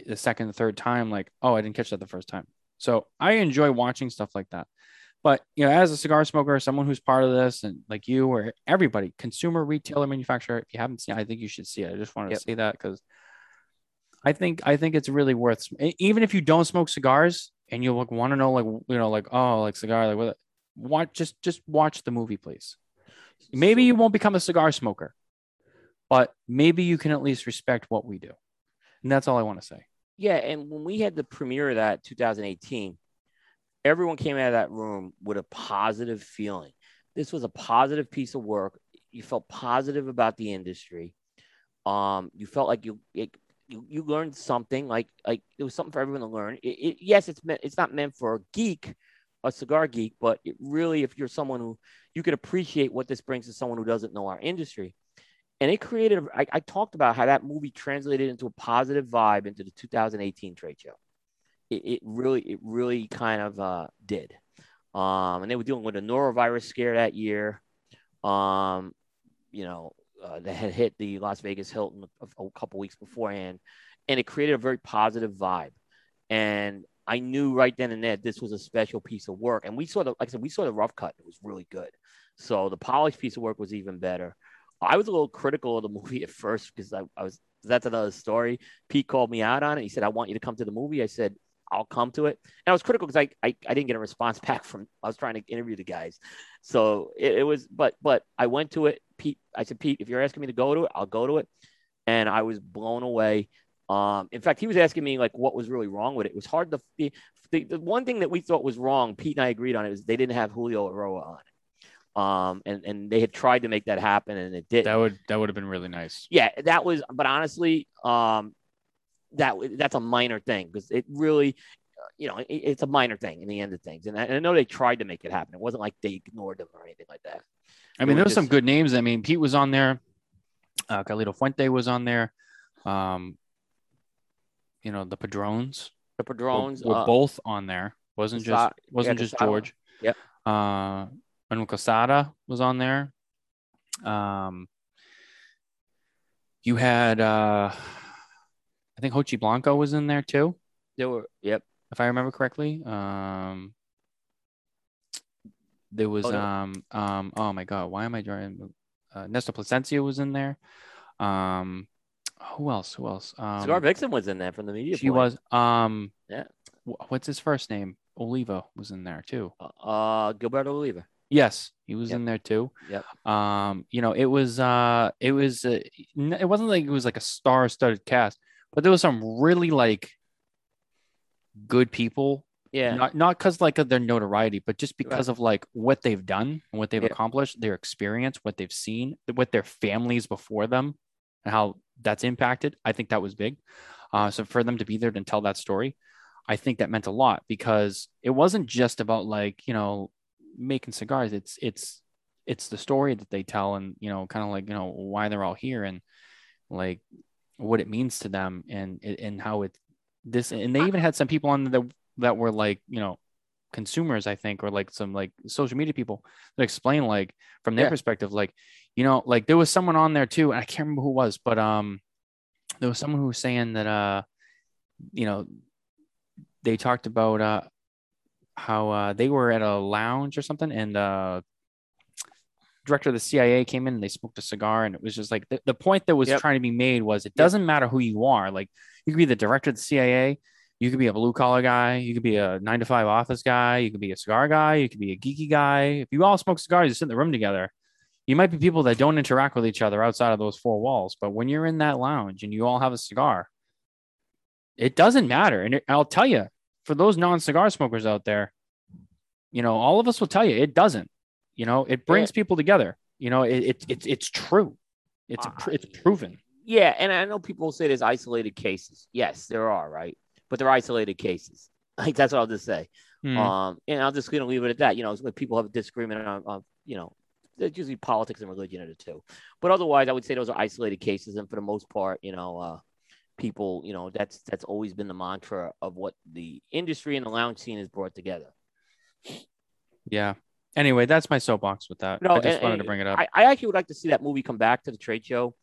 the second, the third time, like, oh, I didn't catch that the first time. So I enjoy watching stuff like that. But you know, as a cigar smoker, someone who's part of this, and like you or everybody, consumer, retailer, manufacturer, if you haven't seen, it, I think you should see it. I just wanted yep. to say that because I think I think it's really worth. Even if you don't smoke cigars and you like want to know, like you know, like oh, like cigar, like what? Watch just just watch the movie, please. Maybe you won't become a cigar smoker, but maybe you can at least respect what we do. And that's all I want to say. Yeah. And when we had the premiere of that 2018, everyone came out of that room with a positive feeling. This was a positive piece of work. You felt positive about the industry. Um, you felt like you, it, you, you learned something like, like it was something for everyone to learn. It, it, yes, it's meant, it's not meant for a geek, a cigar geek, but it really, if you're someone who you could appreciate what this brings to someone who doesn't know our industry, and it created. I, I talked about how that movie translated into a positive vibe into the 2018 trade show. It, it really, it really kind of uh, did. Um, and they were dealing with a norovirus scare that year. Um, you know, uh, that had hit the Las Vegas Hilton a, a couple weeks beforehand, and it created a very positive vibe. And I knew right then and there this was a special piece of work. And we saw the, like I said, we saw the rough cut. It was really good. So the polished piece of work was even better. I was a little critical of the movie at first because I, I was that's another story. Pete called me out on it. He said, I want you to come to the movie. I said, I'll come to it. And I was critical because I, I, I, didn't get a response back from I was trying to interview the guys. So it, it, was but but I went to it. Pete, I said, Pete, if you're asking me to go to it, I'll go to it. And I was blown away. Um, in fact, he was asking me like what was really wrong with it. It was hard to the, the, the one thing that we thought was wrong. Pete and I agreed on it was they didn't have Julio Eiroa on it. Um, and and they had tried to make that happen, and it did. That would that would have been really nice. Yeah, that was. But honestly, um, that that's a minor thing because it really, you know, it, it's a minor thing in the end of things. And I, and I, know they tried to make it happen. It wasn't like they ignored them or anything like that. I mean, there just, some good names. I mean, Pete was on there. Uh, Carlito Fuente was on there. Um, you know, the Padrones. The Padrones were, were uh, both on there. Wasn't just wasn't yeah, just George. Yep. Uh, Manuel Quesada was on there. Um, you had, uh, think Jochy Blanco was in there too. There were, yep. If I remember correctly. Um, there was, oh, no. um, um, oh my God, why am I drawing? Uh, Nestor Plasencia was in there. Um, who else? Who else? Um, Cigar Vixen was in there from the media. She point. was. Um, yeah. What's his first name? Oliva was in there too. Uh, Gilberto Oliva. Yes, he was yep. in there too. Yep. Um, you know, it was uh it was uh, it wasn't like it was like a star-studded cast, but there was some really like good people. Yeah. Not not because like of their notoriety, but just because right. of like what they've done and what they've accomplished, their experience, what they've seen, what their families before them, and how that's impacted. I think that was big. Uh, so for them to be there and tell that story, I think that meant a lot because it wasn't just about like you know making cigars it's it's it's the story that they tell and you know kind of like you know why they're all here and like what it means to them and and how it this and they even had some people on the that were like you know consumers i think or like some like social media people that explain like from their yeah. perspective like you know like there was someone on there too and i can't remember who was but um there was someone who was saying that uh you know they talked about uh how uh, they were at a lounge or something, and uh, director of the CIA came in and they smoked a cigar, and it was just like the, the point that was yep. trying to be made was it doesn't yep. matter who you are. Like you could be the director of the CIA, you could be a blue collar guy, you could be a nine to five office guy, you could be a cigar guy, you could be a geeky guy. If you all smoke cigars, you sit in the room together. You might be people that don't interact with each other outside of those four walls, but when you're in that lounge and you all have a cigar, it doesn't matter. And it, I'll tell you, for those non-cigar smokers out there, you know, all of us will tell you it doesn't. You know, it brings yeah. people together. You know, it, it, it's it's true. It's uh, it's proven. Yeah, and I know people say there's isolated cases. Yes, there are, right? But they're isolated cases. Like that's what I'll just say. Mm. Um, and I'll just gonna leave it at that. You know, when people have a disagreement on, on you know, there's usually politics and religion in the two. But otherwise, I would say those are isolated cases, and for the most part, you know, uh, people, you know, that's that's always been the mantra of what the industry and the lounge scene has brought together. Yeah. Anyway, that's my soapbox with that. No, I just and, wanted to bring it up. I, I, actually would like to see that movie come back to the trade show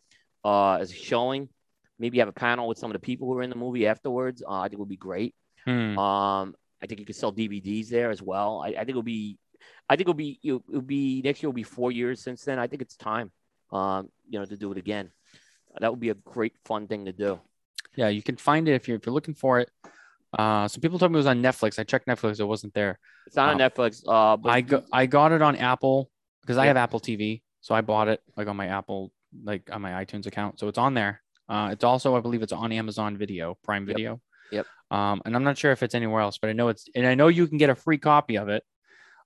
uh, as a showing. Maybe have a panel with some of the people who are in the movie afterwards. Uh, I think it would be great. Hmm. Um, I think you could sell DVDs there as well. I, I think it'll be, I think it'll be, it'll, it'll, be next year. Will be four years since then. I think it's time, um, you know, to do it again. That would be a great fun thing to do. Yeah, you can find it if you're if you're looking for it. Uh, so people told me it was on Netflix. I checked Netflix; it wasn't there. It's not um, on Netflix. Uh, but I got I got it on Apple because yeah. I have Apple TV, so I bought it like on my Apple, like on my iTunes account. So it's on there. Uh, it's also, I believe, it's on Amazon Video, Prime Video. Yep. yep. Um, and I'm not sure if it's anywhere else, but I know it's, and I know you can get a free copy of it.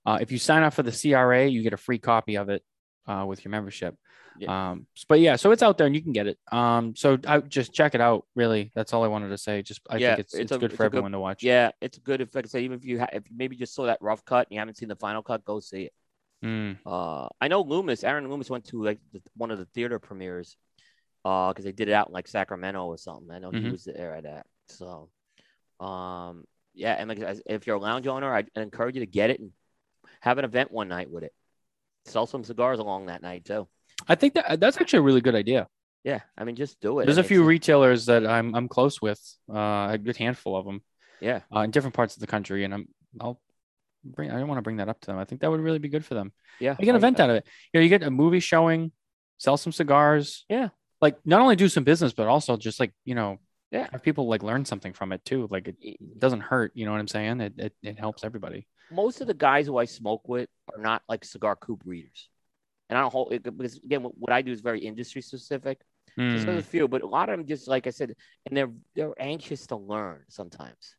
Uh, if you sign up for the CRA, you get a free copy of it uh, with your membership. Yeah. Um, but yeah, so it's out there and you can get it. Um, so I just check it out. Really, that's all I wanted to say. Just I yeah, think it's, it's, it's a, good it's for everyone good, to watch. Yeah, it's good. If like I say, even if you ha- if maybe just saw that rough cut and you haven't seen the final cut, go see it. Mm. Uh, I know Loomis, Aaron Loomis went to like the, one of the theater premieres, uh, because they did it out in like Sacramento or something. I know mm-hmm. he was there at that. So, um, yeah, and like if you're a lounge owner, I encourage you to get it and have an event one night with it. Sell some cigars along that night too. I think that that's actually a really good idea. Yeah, I mean, just do it. There's a few retailers that I'm I'm close with, uh, a good handful of them. Yeah, uh, in different parts of the country, and I'm I'll bring. I don't want to bring that up to them. I think that would really be good for them. Yeah, you get an event out of it. You know, you get a movie showing, sell some cigars. Yeah, like not only do some business, but also just like you know, yeah, have people like learn something from it too. Like it doesn't hurt. You know what I'm saying? It it, it helps everybody. Most of the guys who I smoke with are not like cigar coop readers and I don't hold it because again, what, what I do is very industry specific. Just Mm. there's a few, but a lot of them just like I said, and they're they're anxious to learn sometimes.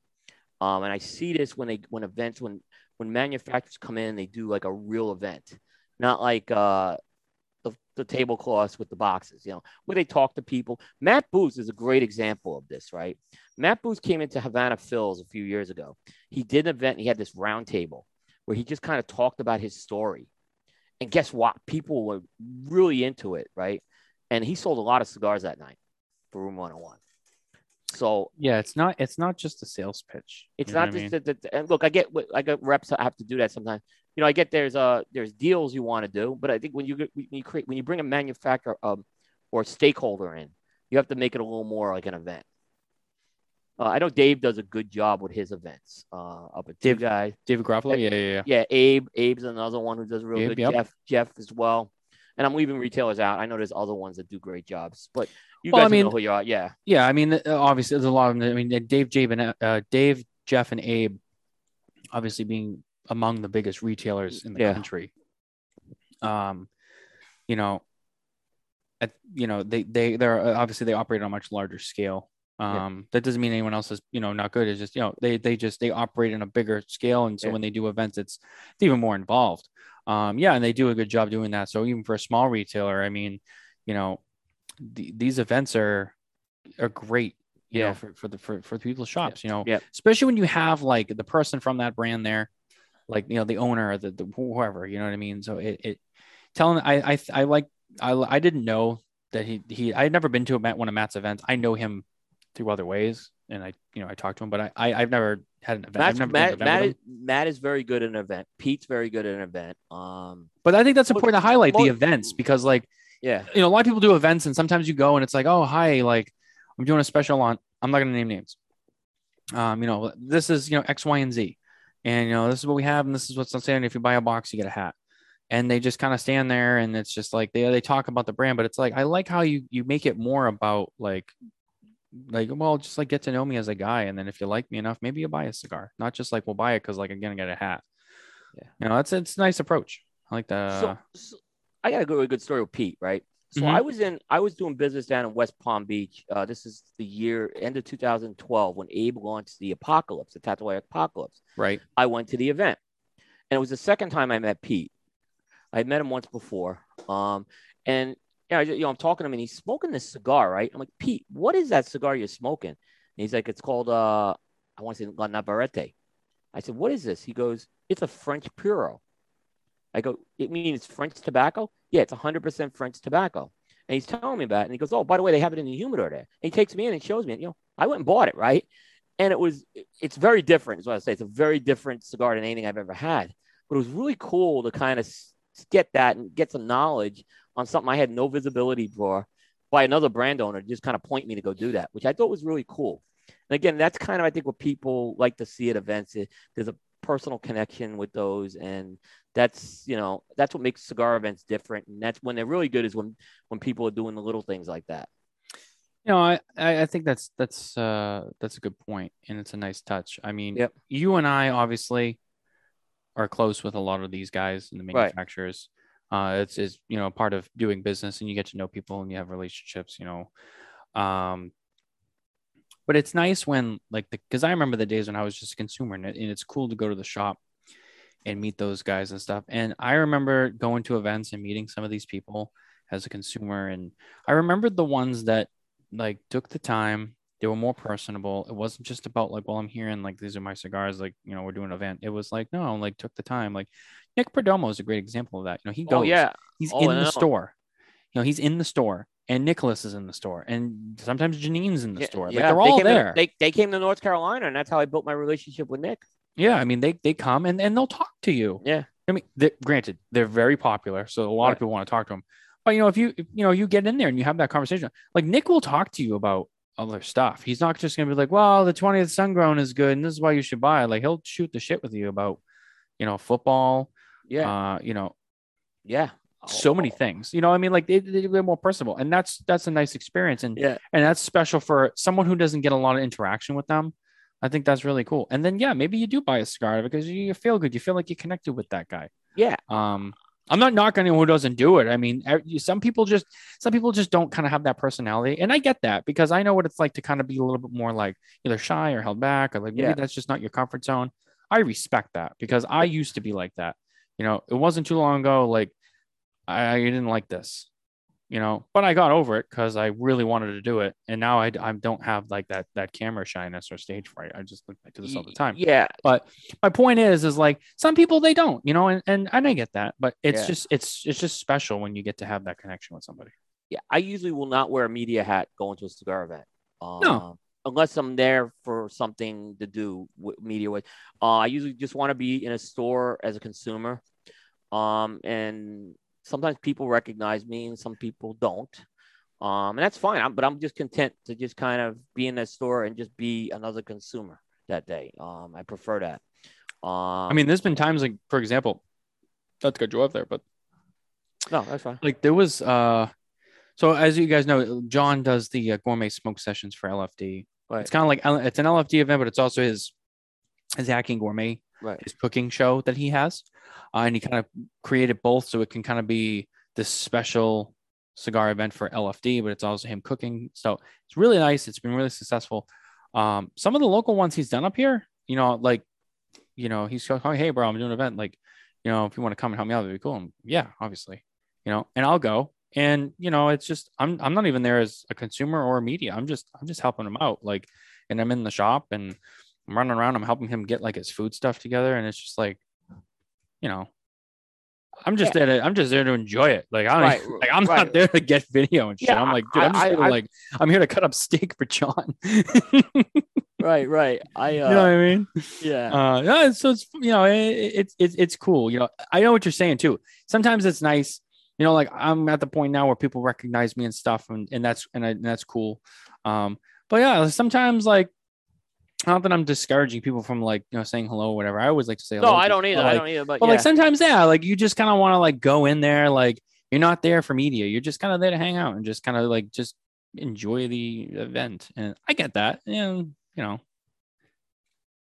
Um, and I see this when they when events when when manufacturers come in, they do like a real event, not like uh the, the tablecloths with the boxes, you know, where they talk to people. Matt Booth is a great example of this, right? Matt Booth came into Havana Phil's a few years ago. He did an event. He had this round table where he just kind of talked about his story. And guess what? People were really into it, right? And he sold a lot of cigars that night for Room 101. So Yeah, it's not it's not just a sales pitch. it's not what I just mean? that. look, I get what I get reps have to do that sometimes. You know, I get there's uh there's deals you want to do, but I think when you get- when you create when you bring a manufacturer um or stakeholder in, you have to make it a little more like an event. Uh, I know Dave does a good job with his events. Uh, up at Dave- guys. David Garofalo. Yeah, yeah, yeah. Yeah, Abe. Abe's another one who does real Abe, good. yep. Jeff, Jeff as well. And I'm leaving retailers out. I know there's other ones that do great jobs, but you Well, I guys mean- know who you are. Yeah, Yeah, I mean, uh, obviously, there's a lot of them. I mean, Dave, Jabe, and uh, Dave, Jeff, and Abe, obviously being among the biggest retailers in the Yeah. country. Um, you know, at, you know, they they they're uh, obviously they operate on a much larger scale. Yeah. Um, that doesn't mean anyone else is you know not good. It's just you know they they just they operate in a bigger scale, and so Yeah. when they do events, it's it's even more involved. Um, yeah, and they do a good job doing that. So even for a small retailer, I mean, you know, the, these events are are great. You Yeah. know, for, for the for, for the people's shops, you know, Yeah. especially when you have like the person from that brand there, like you know the owner or the, the whoever, you know what I mean. So it, it telling I I I like I I didn't know that he he I had never been to a Matt, one of Matt's events. I know him through other ways, and I you know I talked to him, but I, I I've never had an event. I've never been to an Matt, event Matt, is. Matt is very good at an event. Pete's very good at an event. Um, but I think that's important to highlight the events because like yeah, you know a lot of people do events and sometimes you go and it's like oh hi like I'm doing a special on I'm not gonna name names. Um, you know this is you know X Y and Z, and you know this is what we have and this is what's on sale. And if you buy a box, you get a hat. And they just kind of stand there and it's just like they they talk about the brand, but it's like I like how you you make it more about like like well just like get to know me as a guy and then if you like me enough maybe you buy a cigar not just like we'll buy it because like i'm gonna get a hat Yeah. you know that's it's a nice approach i like that so, so I got a really good story with Pete, right? So Mhm. I was in, I was doing business down in West Palm Beach. Uh, this is the year end of 2012 when Abe launched the Apocalypse, the Tatuaje Apocalypse. right I went to the event, and it was the second time I met Pete. I met him once before, um, and yeah, I, you know, I'm talking to him, and he's smoking this cigar, right? I'm like, Pete, what is that cigar you're smoking? And he's like, it's called, uh, I want to say La Navarrete. I said, what is this? He goes, it's a French Puro. I go, it means French tobacco? Yeah, it's 100% French tobacco. And he's telling me about it. And he goes, oh, by the way, they have it in the humidor there. And he takes me in and shows me it. You know, I went and bought it, right? And it was, it's very different, is what I say. It's a very different cigar than anything I've ever had. But it was really cool to kind of get that and get some knowledge on something I had no visibility for by another brand owner to just kind of point me to go do that, which I thought was really cool. And again, that's kind of, I think, what people like to see at events. There's a personal connection with those. And that's, you know, that's what makes cigar events different. And that's when they're really good is when, when people are doing the little things like that. you know I, I think that's that's uh that's a good point and it's a nice touch i mean Yep. you and i obviously are close with a lot of these guys and the Right. manufacturers uh it's is you know part of doing business and you get to know people and you have relationships you know um but it's nice when like the because i remember the days when i was just a consumer and, it, and it's cool to go to the shop and meet those guys and stuff. And i remember going to events and meeting some of these people as a consumer and i remembered the ones that like took the time they were more personable. It wasn't just about like well i'm here and like these are my cigars like you know we're doing an event. It was like no like took the time. Like nick perdomo is a great example of that. You know he oh, goes Oh, yeah. he's Oh, in the store. You know he's in the store and nicholas is in the store and sometimes janine's in the Yeah, store like yeah, they're they all came to- there they, they came to North Carolina, and that's how I built my relationship with Nick. yeah i mean they they come and, and they'll talk to you Yeah. i mean they, granted they're very popular so a lot Right. of people want to talk to them but you know if you if, you know you get in there and you have that conversation like nick will talk to you about other stuff he's not just going to be like well the 20th sun grown is good and this is why you should buy it like he'll shoot the shit with you about you know football Yeah. uh you know yeah. So many Oh, things you know i mean like they, they're more personable and that's that's a nice experience and Yeah. and that's special for someone who doesn't get a lot of interaction with them i think that's really cool and then yeah maybe you do buy a cigar because you, you feel good you feel like you connected with that guy Yeah. um I'm not knocking anyone who doesn't do it. I mean, some people just some people just don't kind of have that personality, and I get that because I know what it's like to kind of be a little bit more like either shy or held back, or like maybe Yeah. that's just not your comfort zone. I respect that because I used to be like that. You know, it wasn't too long ago. Like I, I didn't like this, you know, but I got over it because I really wanted to do it, and now I, I don't have like that that camera shyness or stage fright. I just look I do this all the time Yeah, But my point is is like some people they don't you know and and, and i get that but it's Yeah. just it's it's just special when you get to have that connection with somebody yeah. I usually will not wear a media hat going to a cigar event. Um, No. Unless I'm there for something to do with media with. Uh, I usually just want to be in a store as a consumer. Um, and sometimes people recognize me and some people don't. Um, and that's fine. I'm, but I'm just content to just kind of be in that store and just be another consumer that day. Um, I prefer that. Um, i mean there's been times like for example not to cut you off there but no, that's fine. like there was uh so as you guys know john does the uh, gourmet smoke sessions for lfd Right. it's kind of like it's an lfd event but it's also his his hacking gourmet Right. his cooking show that he has uh, and he kind of created both so it can kind of be this special cigar event for lfd but it's also him cooking. So it's really nice. It's been really successful. Um some of the local ones he's done up here you know like you know he's going hey bro i'm doing an event. Like you know if you want to come and help me out that'd be cool. And yeah obviously you know and i'll go. And you know it's just i'm i'm not even there as a consumer or a media. I'm just i'm just helping him out. Like and i'm in the shop and i'm running around i'm helping him get like his food stuff together and it's just like you know i'm just there to i'm just there to enjoy it like i don't Right, like i'm right. not there to get video and shit Yeah, i'm like dude I- i'm just I- here to, I- like i'm here to cut up steak for john right. Right. I, uh, know what i mean yeah. uh yeah, so it's you know it, it's it's it's cool you know i know what you're saying too sometimes it's nice you know like i'm at the point now where people recognize me and stuff and, and that's and, I, and that's cool um but yeah sometimes like not that i'm discouraging people from like you know saying hello or whatever i always like to say no, I don't either. but, I don't either. But, but yeah. like sometimes yeah like you just kind of want to like go in there like you're not there for media you're just kind of there to hang out and just kind of like just enjoy the event and i get that and you know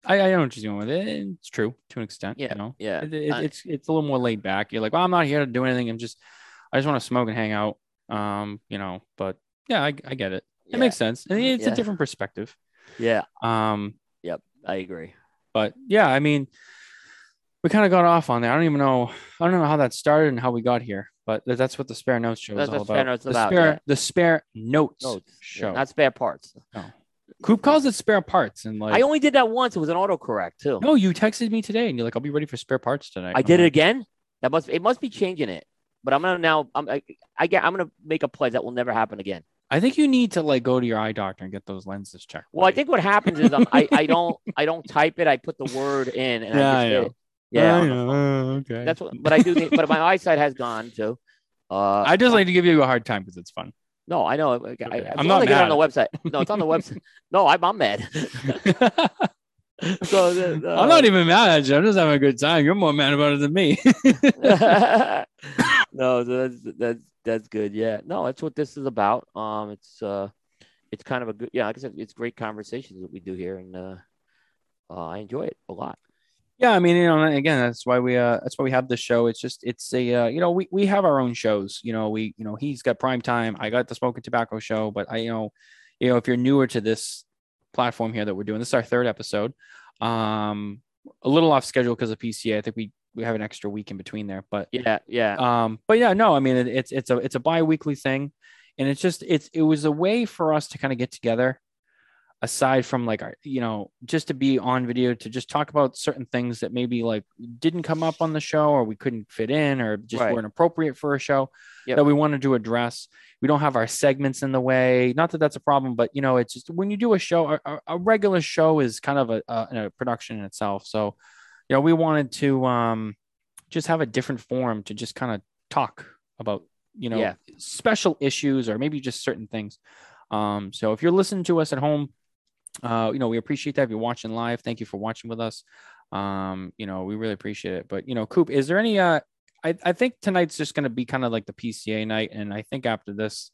I, I know what you're doing with it. It's true to an extent. Yeah, You know, yeah. It- it- it's it's a little more laid back. You're like, well, I'm not here to do anything. I'm just, I just want to smoke and hang out. Um, you know, but yeah, I, I get it. It yeah. makes sense. And it's Yeah. a different perspective. Yeah, Um, Yep. I agree. but yeah, I mean, we kind of got off on there. I don't even know. I don't know how that started and how we got here, but that's what the spare notes show is all what Spare about. Notes the about, spare, yeah. the spare notes, Notes, yeah, show. not spare parts. No. Coop calls it spare parts, and like, I only did that once. It was an autocorrect too. no, you texted me today, and you're like, I'll be ready for spare parts tonight. I I'm did it again. That must it must be changing it. But I'm gonna now. I'm I, I get. I'm gonna make a pledge that will never happen again. I think you need to like go to your eye doctor and get those lenses checked. Well, I think what happens is I'm, I I don't I don't type it. I put the word in and Yeah, I I just. Yeah, I know. Oh, okay. that's what. But I do. Need, but my eyesight has gone too. Uh, I just like to give you a hard time because it's fun. no, I know. I, I, Okay. as I'm not I it on the website. No, it's on the website. No, I'm, I'm mad. so the, I'm not even mad at you. I'm just having a good time. You're more mad about it than me. no, that's that's that's good. Yeah, no, that's what this is about. Um, it's uh, it's kind of a good. Yeah, like I said, it's great conversations that we do here, and uh, uh I enjoy it a lot. yeah, I mean, you know, again, that's why we uh that's why we have the show. It's just it's a uh, you know, we we have our own shows. You know, we you know, he's got prime time. I got the Smokin Tabacco show, but I you know, you know, if you're newer to this platform here that we're doing, this is our third episode. Um a little off schedule because of PCA. I think we we have an extra week in between there, but Yeah, yeah, um but yeah no i mean it, it's it's a it's a bi-weekly thing and it's just it's it was a way for us to kind of get together aside from like our you know just to be on video to just talk about certain things that maybe like didn't come up on the show or we couldn't fit in or just Right. weren't appropriate for a show Yep. that we wanted to address we don't have our segments in the way not that that's a problem but you know it's just when you do a show a, a- regular show is kind of a, a, a production in itself so you know we wanted to um just have a different forum to just kind of talk about you know Yeah. special issues or maybe just certain things um so if you're listening to us at home uh you know we appreciate that if you're watching live thank you for watching with us um you know we really appreciate it but you know coop is there any uh i, I think tonight's just going to be kind of like the pca night and i think after this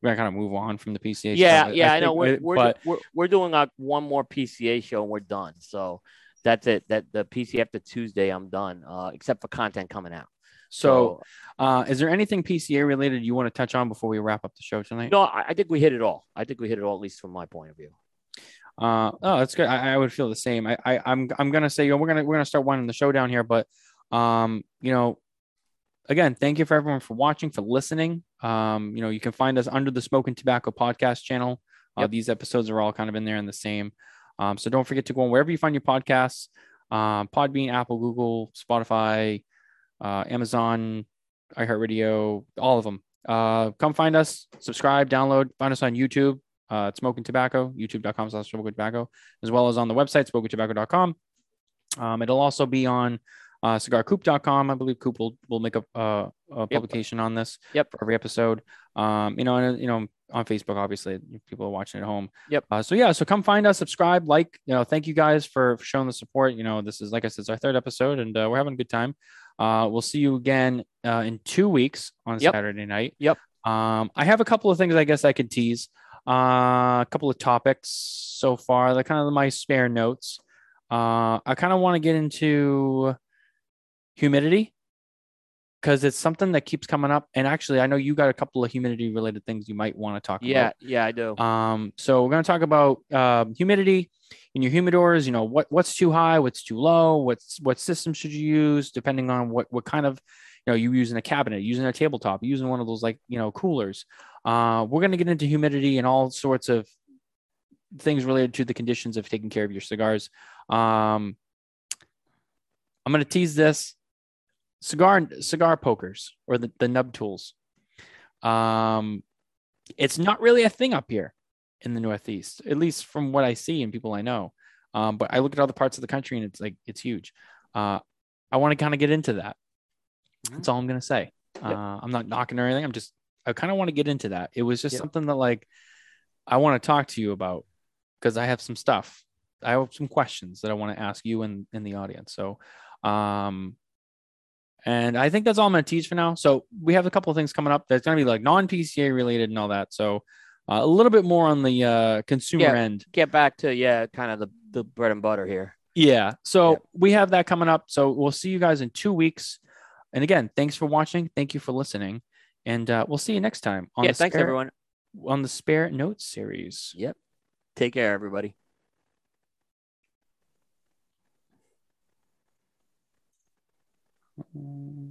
we're gonna kind of move on from the pca yeah, stuff. yeah. I, think know. We're we're, but we're we're doing uh, one more PCA show and we're done. So that's it. That the PCA after Tuesday, I'm done. Uh, except for content coming out. So, uh, is there anything PCA related you want to touch on before we wrap up the show tonight? no, I, I think we hit it all. I think we hit it all, at least from my point of view. Uh, oh, that's good. I, I would feel the same. I, I, I'm, I'm gonna say, you know, we're gonna, we're gonna start winding the show down here, but, um, you know, again, thank you for everyone for watching, for listening. Um, you know, you can find us under the Smokin Tabacco podcast channel. Uh, Yep. These episodes are all kind of in there in the same. Um, so don't forget to go on wherever you find your podcasts, um, Podbean, Apple, Google, Spotify, uh, Amazon, iHeartRadio, all of them. Uh, come find us, subscribe, download, find us on YouTube, uh, Smokin Tabacco, youtube.com slash smokintabacco, as well as on the website, smokintabacco.com. Um, it'll also be on uh, cigarcoop.com. I believe Coop will, will make a, uh, a publication on this Yep. for every episode. Um, you know, and, you know, on Facebook, obviously, people are watching at home. Yep. Uh, so yeah, so come find us, subscribe, like, you know, thank you guys for, for showing the support. You know, this is, like I said, it's our third episode and uh, we're having a good time. Uh, we'll see you again uh, in two weeks on Yep. Saturday night. Yep. Um, I have a couple of things I guess I could tease. Uh, a couple of topics so far. They're kind of my spare notes. Uh, I kind of want to get into humidity because it's something that keeps coming up. And actually, I know you got a couple of humidity related things you might want to talk Yeah, about. yeah, yeah, I do. Um, so we're going to talk about um, humidity in your humidors. You know what what's too high, what's too low, what's what system should you use depending on what what kind of you know you using a cabinet, using a tabletop, using one of those like you know coolers. Uh, we're going to get into humidity and all sorts of things related to the conditions of taking care of your cigars. Um, I'm going to tease this cigar cigar pokers or the, the nub tools. Um, it's not really a thing up here in the Northeast, at least from what I see and people I know. Um, but I look at other parts of the country and it's like it's huge. Uh, I want to kind of get into that. That's all I'm gonna say. Uh, I'm not knocking or anything. I'm just I kind of want to get into that. It was just Yep. something that like I want to talk to you about because I have some stuff. I have some questions that I want to ask you and in the audience. So, um, and I think that's all I'm going to tease for now. So we have a couple of things coming up that's going to be like non PCA related and all that. So uh, a little bit more on the uh, consumer Yeah. end. Get back to yeah, kind of the, the bread and butter here. Yeah. So Yeah. we have that coming up. So we'll see you guys in two weeks. And again, thanks for watching. Thank you for listening. And uh, we'll see you next time on yeah, the thanks spare, everyone. on the spare notes series. Yep. Take care, everybody. Um,